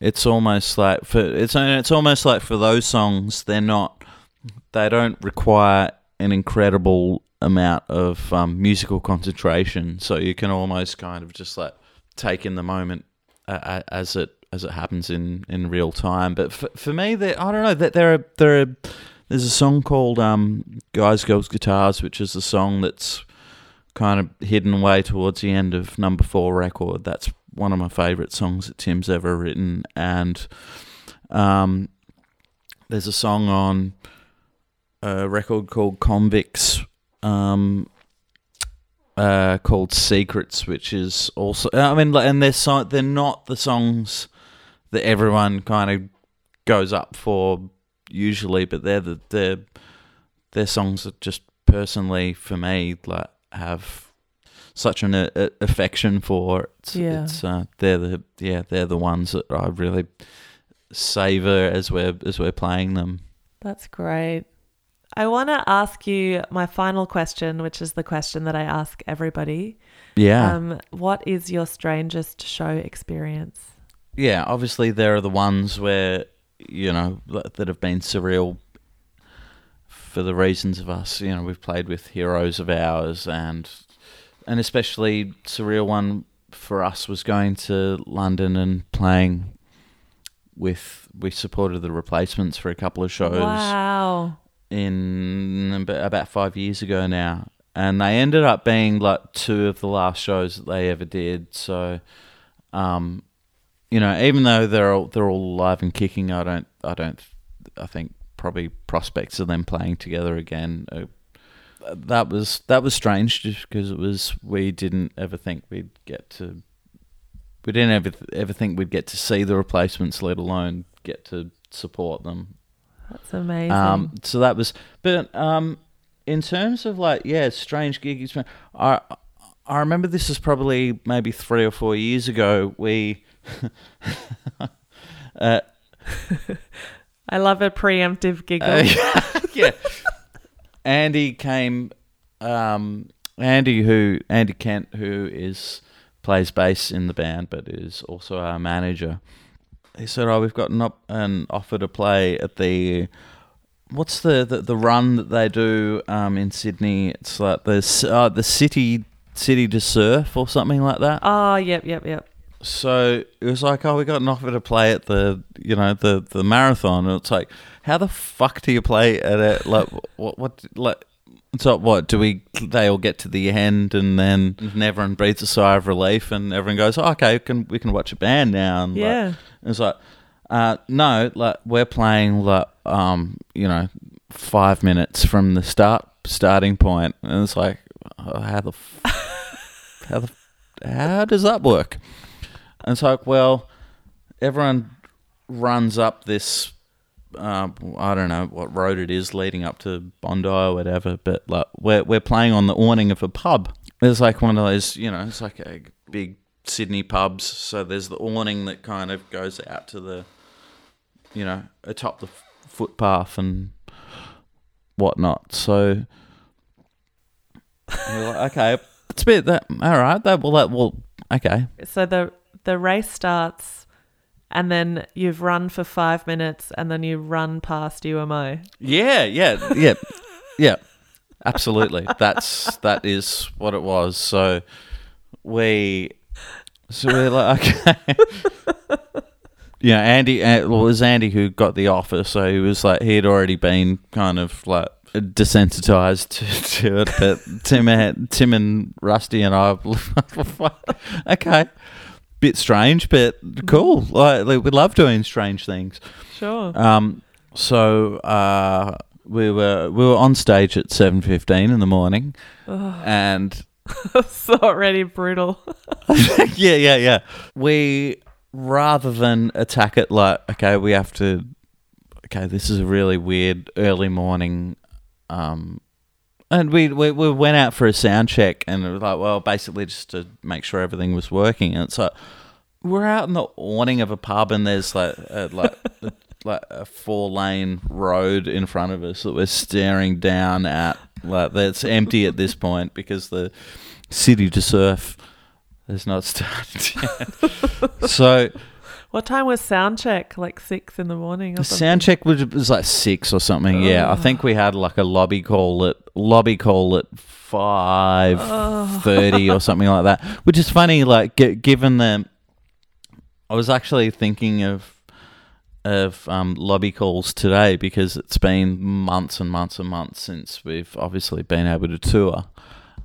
Speaker 2: it's almost like for it's it's almost like for those songs, they're not, they don't require an incredible amount of um, musical concentration. So you can almost kind of just like take in the moment uh, as it as it happens in, in real time. But for, for me, there I don't know that there are there are there's a song called um, "Guys Girls Guitars," which is a song that's kind of hidden away towards the end of number four record. That's one of my favourite songs that Tim's ever written. And um, there's a song on a record called Convicts um, uh, called Secrets, which is also, I mean, and they're, so, they're not the songs that everyone kind of goes up for usually, but they're the, they're, they're songs that just personally for me like have such an uh, uh, affection for. It's,
Speaker 1: Yeah.
Speaker 2: it's uh, they're the yeah they're the ones that I really savor as we're as we're playing them.
Speaker 1: That's great. I want to ask you my final question, which is the question that I ask everybody.
Speaker 2: Yeah,
Speaker 1: Um, what is your strangest show experience?
Speaker 2: yeah. Obviously, there are the ones where you know that have been surreal for the reasons of us. You know, we've played with heroes of ours, and and especially surreal one for us was going to London and playing with. We supported the replacements for a couple of shows
Speaker 1: Wow.
Speaker 2: In about five years ago now, and they ended up being like two of the last shows that they ever did. So, um, you know, even though they're all they're all alive and kicking, I don't, I don't, I think probably prospects of them playing together again. Uh, that was that was strange, just because it was we didn't ever think we'd get to. We didn't ever ever think we'd get to see the replacements, let alone get to support them.
Speaker 1: That's amazing.
Speaker 2: Um, so that was, but um, in terms of like, yeah, strange gig experience. I I remember this is probably maybe three or four years ago. We, uh,
Speaker 1: I love a preemptive giggle.
Speaker 2: uh, yeah, Andy came. Um, Andy, who Andy Kent, who is plays bass in the band, but is also our manager. He said, "Oh, we've got an, op- an offer to play at the what's the, the, the run that they do um, in Sydney? It's like the uh, the city city to surf or something like that.
Speaker 1: oh, yep, yep, yep.
Speaker 2: So it was like, oh, we got an offer to play at the you know the the marathon, and it's like, how the fuck do you play at it? Like what what like. So what do we? They all get to the end, and then everyone breathes a sigh of relief, and everyone goes, oh, "Okay, we can we can watch a band now." And like,
Speaker 1: Yeah.
Speaker 2: it's like, uh, no, like we're playing like um, you know, five minutes from the start starting point, and it's like, oh, how the, f- how the, f- how does that work? And it's like, well, everyone runs up this. Uh, I don't know what road it is leading up to Bondi or whatever, but like we're we're playing on the awning of a pub. It's like one of those, you know, it's like a big Sydney pubs. So there's the awning that kind of goes out to the, you know, atop the footpath and whatnot. So we're like, okay, it's a bit that all right. That well, that well, okay.
Speaker 1: So the the race starts, and then you've run for five minutes, and then you run past You Am I.
Speaker 2: Yeah, yeah, yeah, yeah. absolutely. That's that is what it was. So we, so we're like, okay. yeah, Andy. uh, Well, it was Andy who got the offer, so he was like, he had already been kind of like desensitized to, to it. But Tim, Tim and Rusty and I, okay, bit strange, but cool. Like we love doing strange things.
Speaker 1: Sure.
Speaker 2: Um, so uh, we were we were on stage at seven fifteen in the morning, and
Speaker 1: it's already brutal.
Speaker 2: yeah, yeah, yeah. We rather than attack it like okay, we have to. Okay, this is a really weird early morning. Um, and we, we we went out for a sound check, and it was like, well, basically just to make sure everything was working. And so we're out in the awning of a pub, and there's like a, like like a four lane road in front of us that we're staring down at. Like that's empty at this point because the city to surf has not started yet. so
Speaker 1: What time was sound check? Like six in the morning or something?
Speaker 2: sound check was, was like six or something. Yeah, I think we had like a lobby call at lobby call at five thirty or something like that. Which is funny, like gi- given the. I was actually thinking of of um, lobby calls today because it's been months and months and months since we've obviously been able to tour.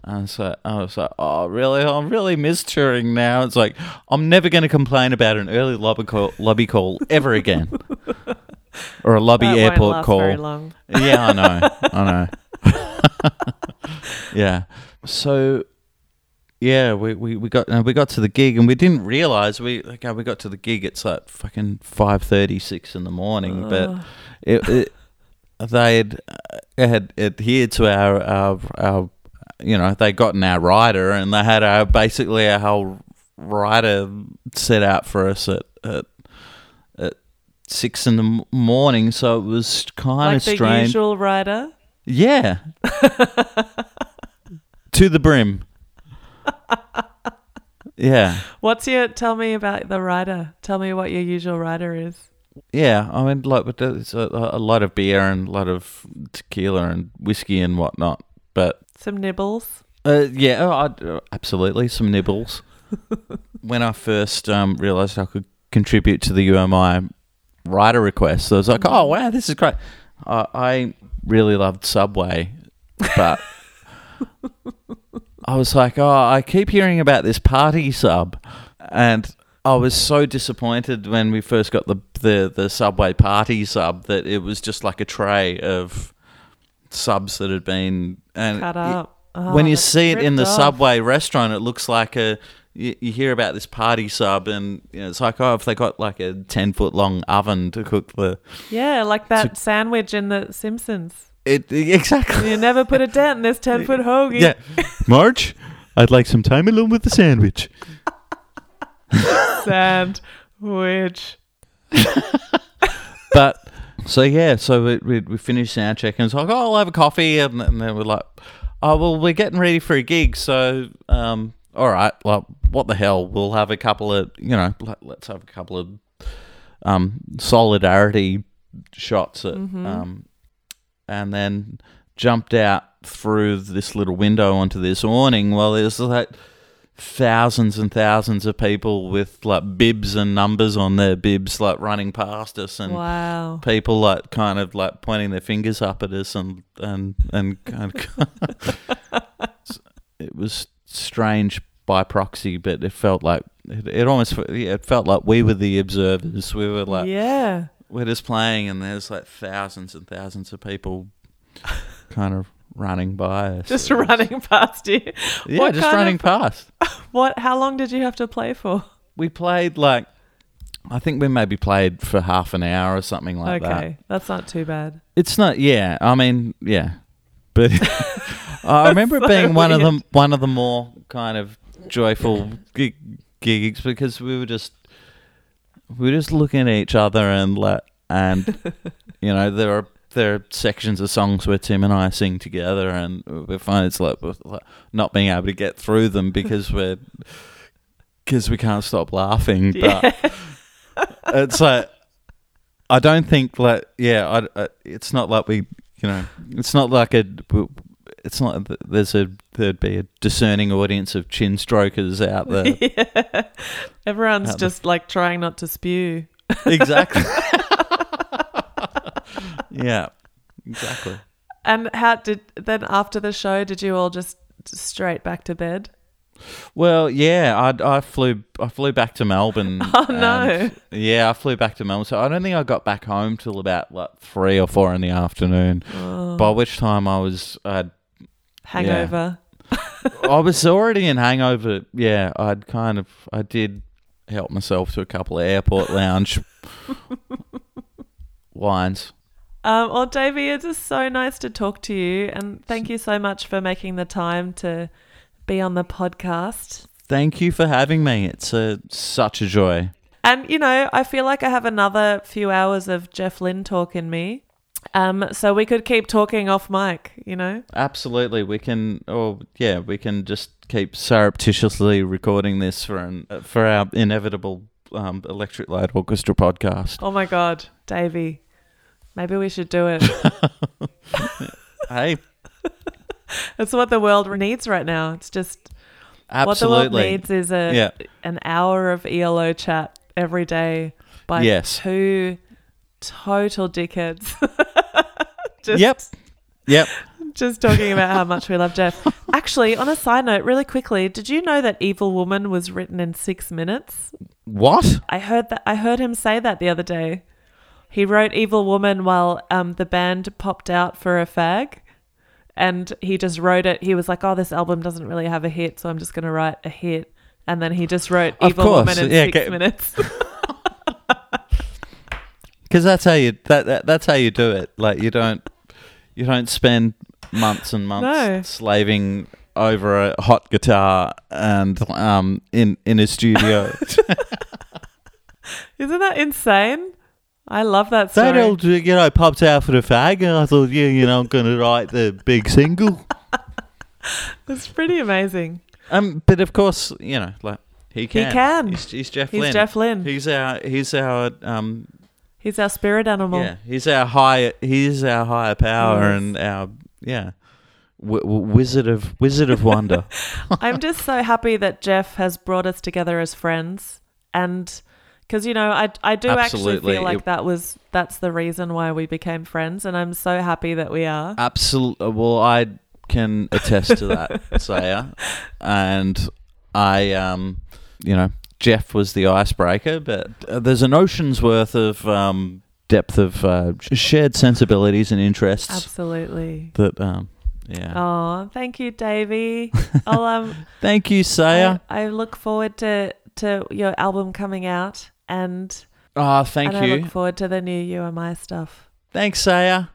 Speaker 2: And so I was like, oh, really? I really miss touring now. It's like, I'm never going to complain about an early lobby call, lobby call ever again. or a lobby
Speaker 1: That
Speaker 2: airport call.
Speaker 1: Very long.
Speaker 2: Yeah, I know. I know. yeah. So yeah, we, we, we got uh, we got to the gig and we didn't realize we like how we got to the gig. It's like fucking five thirty six in the morning, but it, it they had uh, had adhered to our, our our you know they'd gotten our rider and they had our basically our whole rider set out for us at at, six in the morning. So it was kind
Speaker 1: Like
Speaker 2: of
Speaker 1: the
Speaker 2: strange.
Speaker 1: usual rider.
Speaker 2: Yeah. to the brim. yeah.
Speaker 1: What's your? Tell me about the rider. Tell me what your usual rider is.
Speaker 2: Yeah. I mean, like, but there's a, a lot of beer and a lot of tequila and whiskey and whatnot. But
Speaker 1: Some nibbles.
Speaker 2: uh, yeah, oh, uh, absolutely. Some nibbles. when I first um, realized I could contribute to the You Am I rider request, I was like, oh, wow, this is great. I I really loved Subway, but I was like, oh, I keep hearing about this party sub, and I was so disappointed when we first got the the the Subway party sub that it was just like a tray of subs that had been and
Speaker 1: Cut
Speaker 2: y-
Speaker 1: up. Oh,
Speaker 2: when you see it in the
Speaker 1: off.
Speaker 2: Subway restaurant, it looks like a. You, you hear about this party sub, and you know, it's like, oh, if they got like a ten foot long oven to cook the
Speaker 1: Yeah, like that sandwich in The Simpsons.
Speaker 2: it exactly.
Speaker 1: You never put a dent in this ten foot hoagie.
Speaker 2: Yeah, Marge, I'd like some time alone with the sandwich.
Speaker 1: Sandwich.
Speaker 2: But so yeah, so we we, we finished sound check and it's like, oh, I'll have a coffee, and, and then we're like, oh, well, we're getting ready for a gig, so um, all right, well, what the hell, we'll have a couple of, you know, let, let's have a couple of um solidarity shots at, um, and then jumped out through this little window onto this awning. Well, there's like thousands and thousands of people with like bibs and numbers on their bibs, like running past us, and
Speaker 1: Wow.
Speaker 2: people like kind of like pointing their fingers up at us, and and and kind of. it was strange by proxy, but it felt like it, it almost yeah, it felt like we were the observers. We were like
Speaker 1: yeah.
Speaker 2: we're just playing, and there's like thousands and thousands of people kind of running by us.
Speaker 1: Just running past you.
Speaker 2: Yeah,
Speaker 1: What
Speaker 2: just running
Speaker 1: of-
Speaker 2: past.
Speaker 1: What? How long did you have to play for?
Speaker 2: We played like, I think we maybe played for half an hour or something like that.
Speaker 1: okay, that's not too bad.
Speaker 2: It's not. Yeah, I mean, yeah, but I remember it
Speaker 1: so
Speaker 2: being one of the one of the more kind of joyful gig, gigs because we were just we were just looking at each other and like and you know there are there are sections of songs where Tim and I sing together and we find it's like, like not being able to get through them because we're because we can't stop laughing but it's like I don't think like yeah I, I, it's not like we you know it's not like a it's not. th- There's a there'd be a discerning audience of chin strokers out there.
Speaker 1: yeah. Everyone's
Speaker 2: Out
Speaker 1: just like trying not to spew.
Speaker 2: exactly. yeah. Exactly.
Speaker 1: And how did then after the show did you all just straight back to bed?
Speaker 2: Well, yeah, I, I flew I flew back to Melbourne.
Speaker 1: Oh, no.
Speaker 2: Yeah, I flew back to Melbourne. So I don't think I got back home till about like three or four in the afternoon.
Speaker 1: Oh,
Speaker 2: By which time I was I'd,
Speaker 1: hangover.
Speaker 2: I was already in hangover. Yeah, I'd kind of I did help myself to a couple of airport lounge wines.
Speaker 1: Um, well, Davey, it's just so nice to talk to you, and thank you so much for making the time to be on the podcast.
Speaker 2: Thank you for having me. It's a, such a joy.
Speaker 1: And you know, I feel like I have another few hours of Jeff Lynne talk in me. Um, so we could keep talking off mic, you know.
Speaker 2: Absolutely, we can. Or yeah, we can just keep surreptitiously recording this for an for our inevitable um, Electric Light Orchestra podcast.
Speaker 1: Oh my God, Davey, maybe we should do it.
Speaker 2: Hey,
Speaker 1: That's what the world needs right now. It's just what the world needs is a
Speaker 2: Yeah.
Speaker 1: an hour of ELO chat every day by
Speaker 2: Yes.
Speaker 1: two total dickheads. just,
Speaker 2: Yep. Yep.
Speaker 1: Just talking about how much we love Jeff. Actually, on a side note, really quickly, did you know that Evil Woman was written in six minutes?
Speaker 2: What?
Speaker 1: I heard that. I heard him say that the other day. He wrote Evil Woman while um, the band popped out for a fag, and he just wrote it. He was like, "Oh, this album doesn't really have a hit, so I'm just going to write a hit." And then he just wrote
Speaker 2: Of
Speaker 1: Evil
Speaker 2: course,
Speaker 1: Woman in
Speaker 2: yeah,
Speaker 1: six
Speaker 2: okay.
Speaker 1: minutes.
Speaker 2: Because that's how you that, that that's how you do it. Like you don't you don't spend months and months
Speaker 1: No.
Speaker 2: slaving over a hot guitar and um in in a studio.
Speaker 1: Isn't that insane? I love that story.
Speaker 2: that old you know popped out for the fag, and I thought, yeah, you know, I'm gonna write the big single.
Speaker 1: It's pretty amazing.
Speaker 2: Um, but of course, you know, like he can.
Speaker 1: He can.
Speaker 2: He's, he's Jeff
Speaker 1: He's. Jeff Lynne.
Speaker 2: He's our he's our um
Speaker 1: He's our spirit animal.
Speaker 2: yeah he's our high he's our higher power
Speaker 1: Yes.
Speaker 2: and our yeah w- w- wizard of wizard of wonder.
Speaker 1: I'm just so happy that Jeff has brought us together as friends, and because you know, I I do actually feel like
Speaker 2: It-
Speaker 1: that was that's the reason why we became friends, and I'm so happy that we are.
Speaker 2: Absolutely. Well, I can attest to that, Saya. And I, um, you know, Jeff was the icebreaker, but uh, there's an ocean's worth of um, depth of uh, shared sensibilities and interests
Speaker 1: Absolutely.
Speaker 2: that, um, yeah.
Speaker 1: Oh, thank you, Davey. I'll um,
Speaker 2: Thank you, Saya.
Speaker 1: I, I look forward to to your album coming out, and
Speaker 2: Oh, thank
Speaker 1: and I
Speaker 2: you.
Speaker 1: look forward to the new You Am I stuff.
Speaker 2: Thanks, Saya.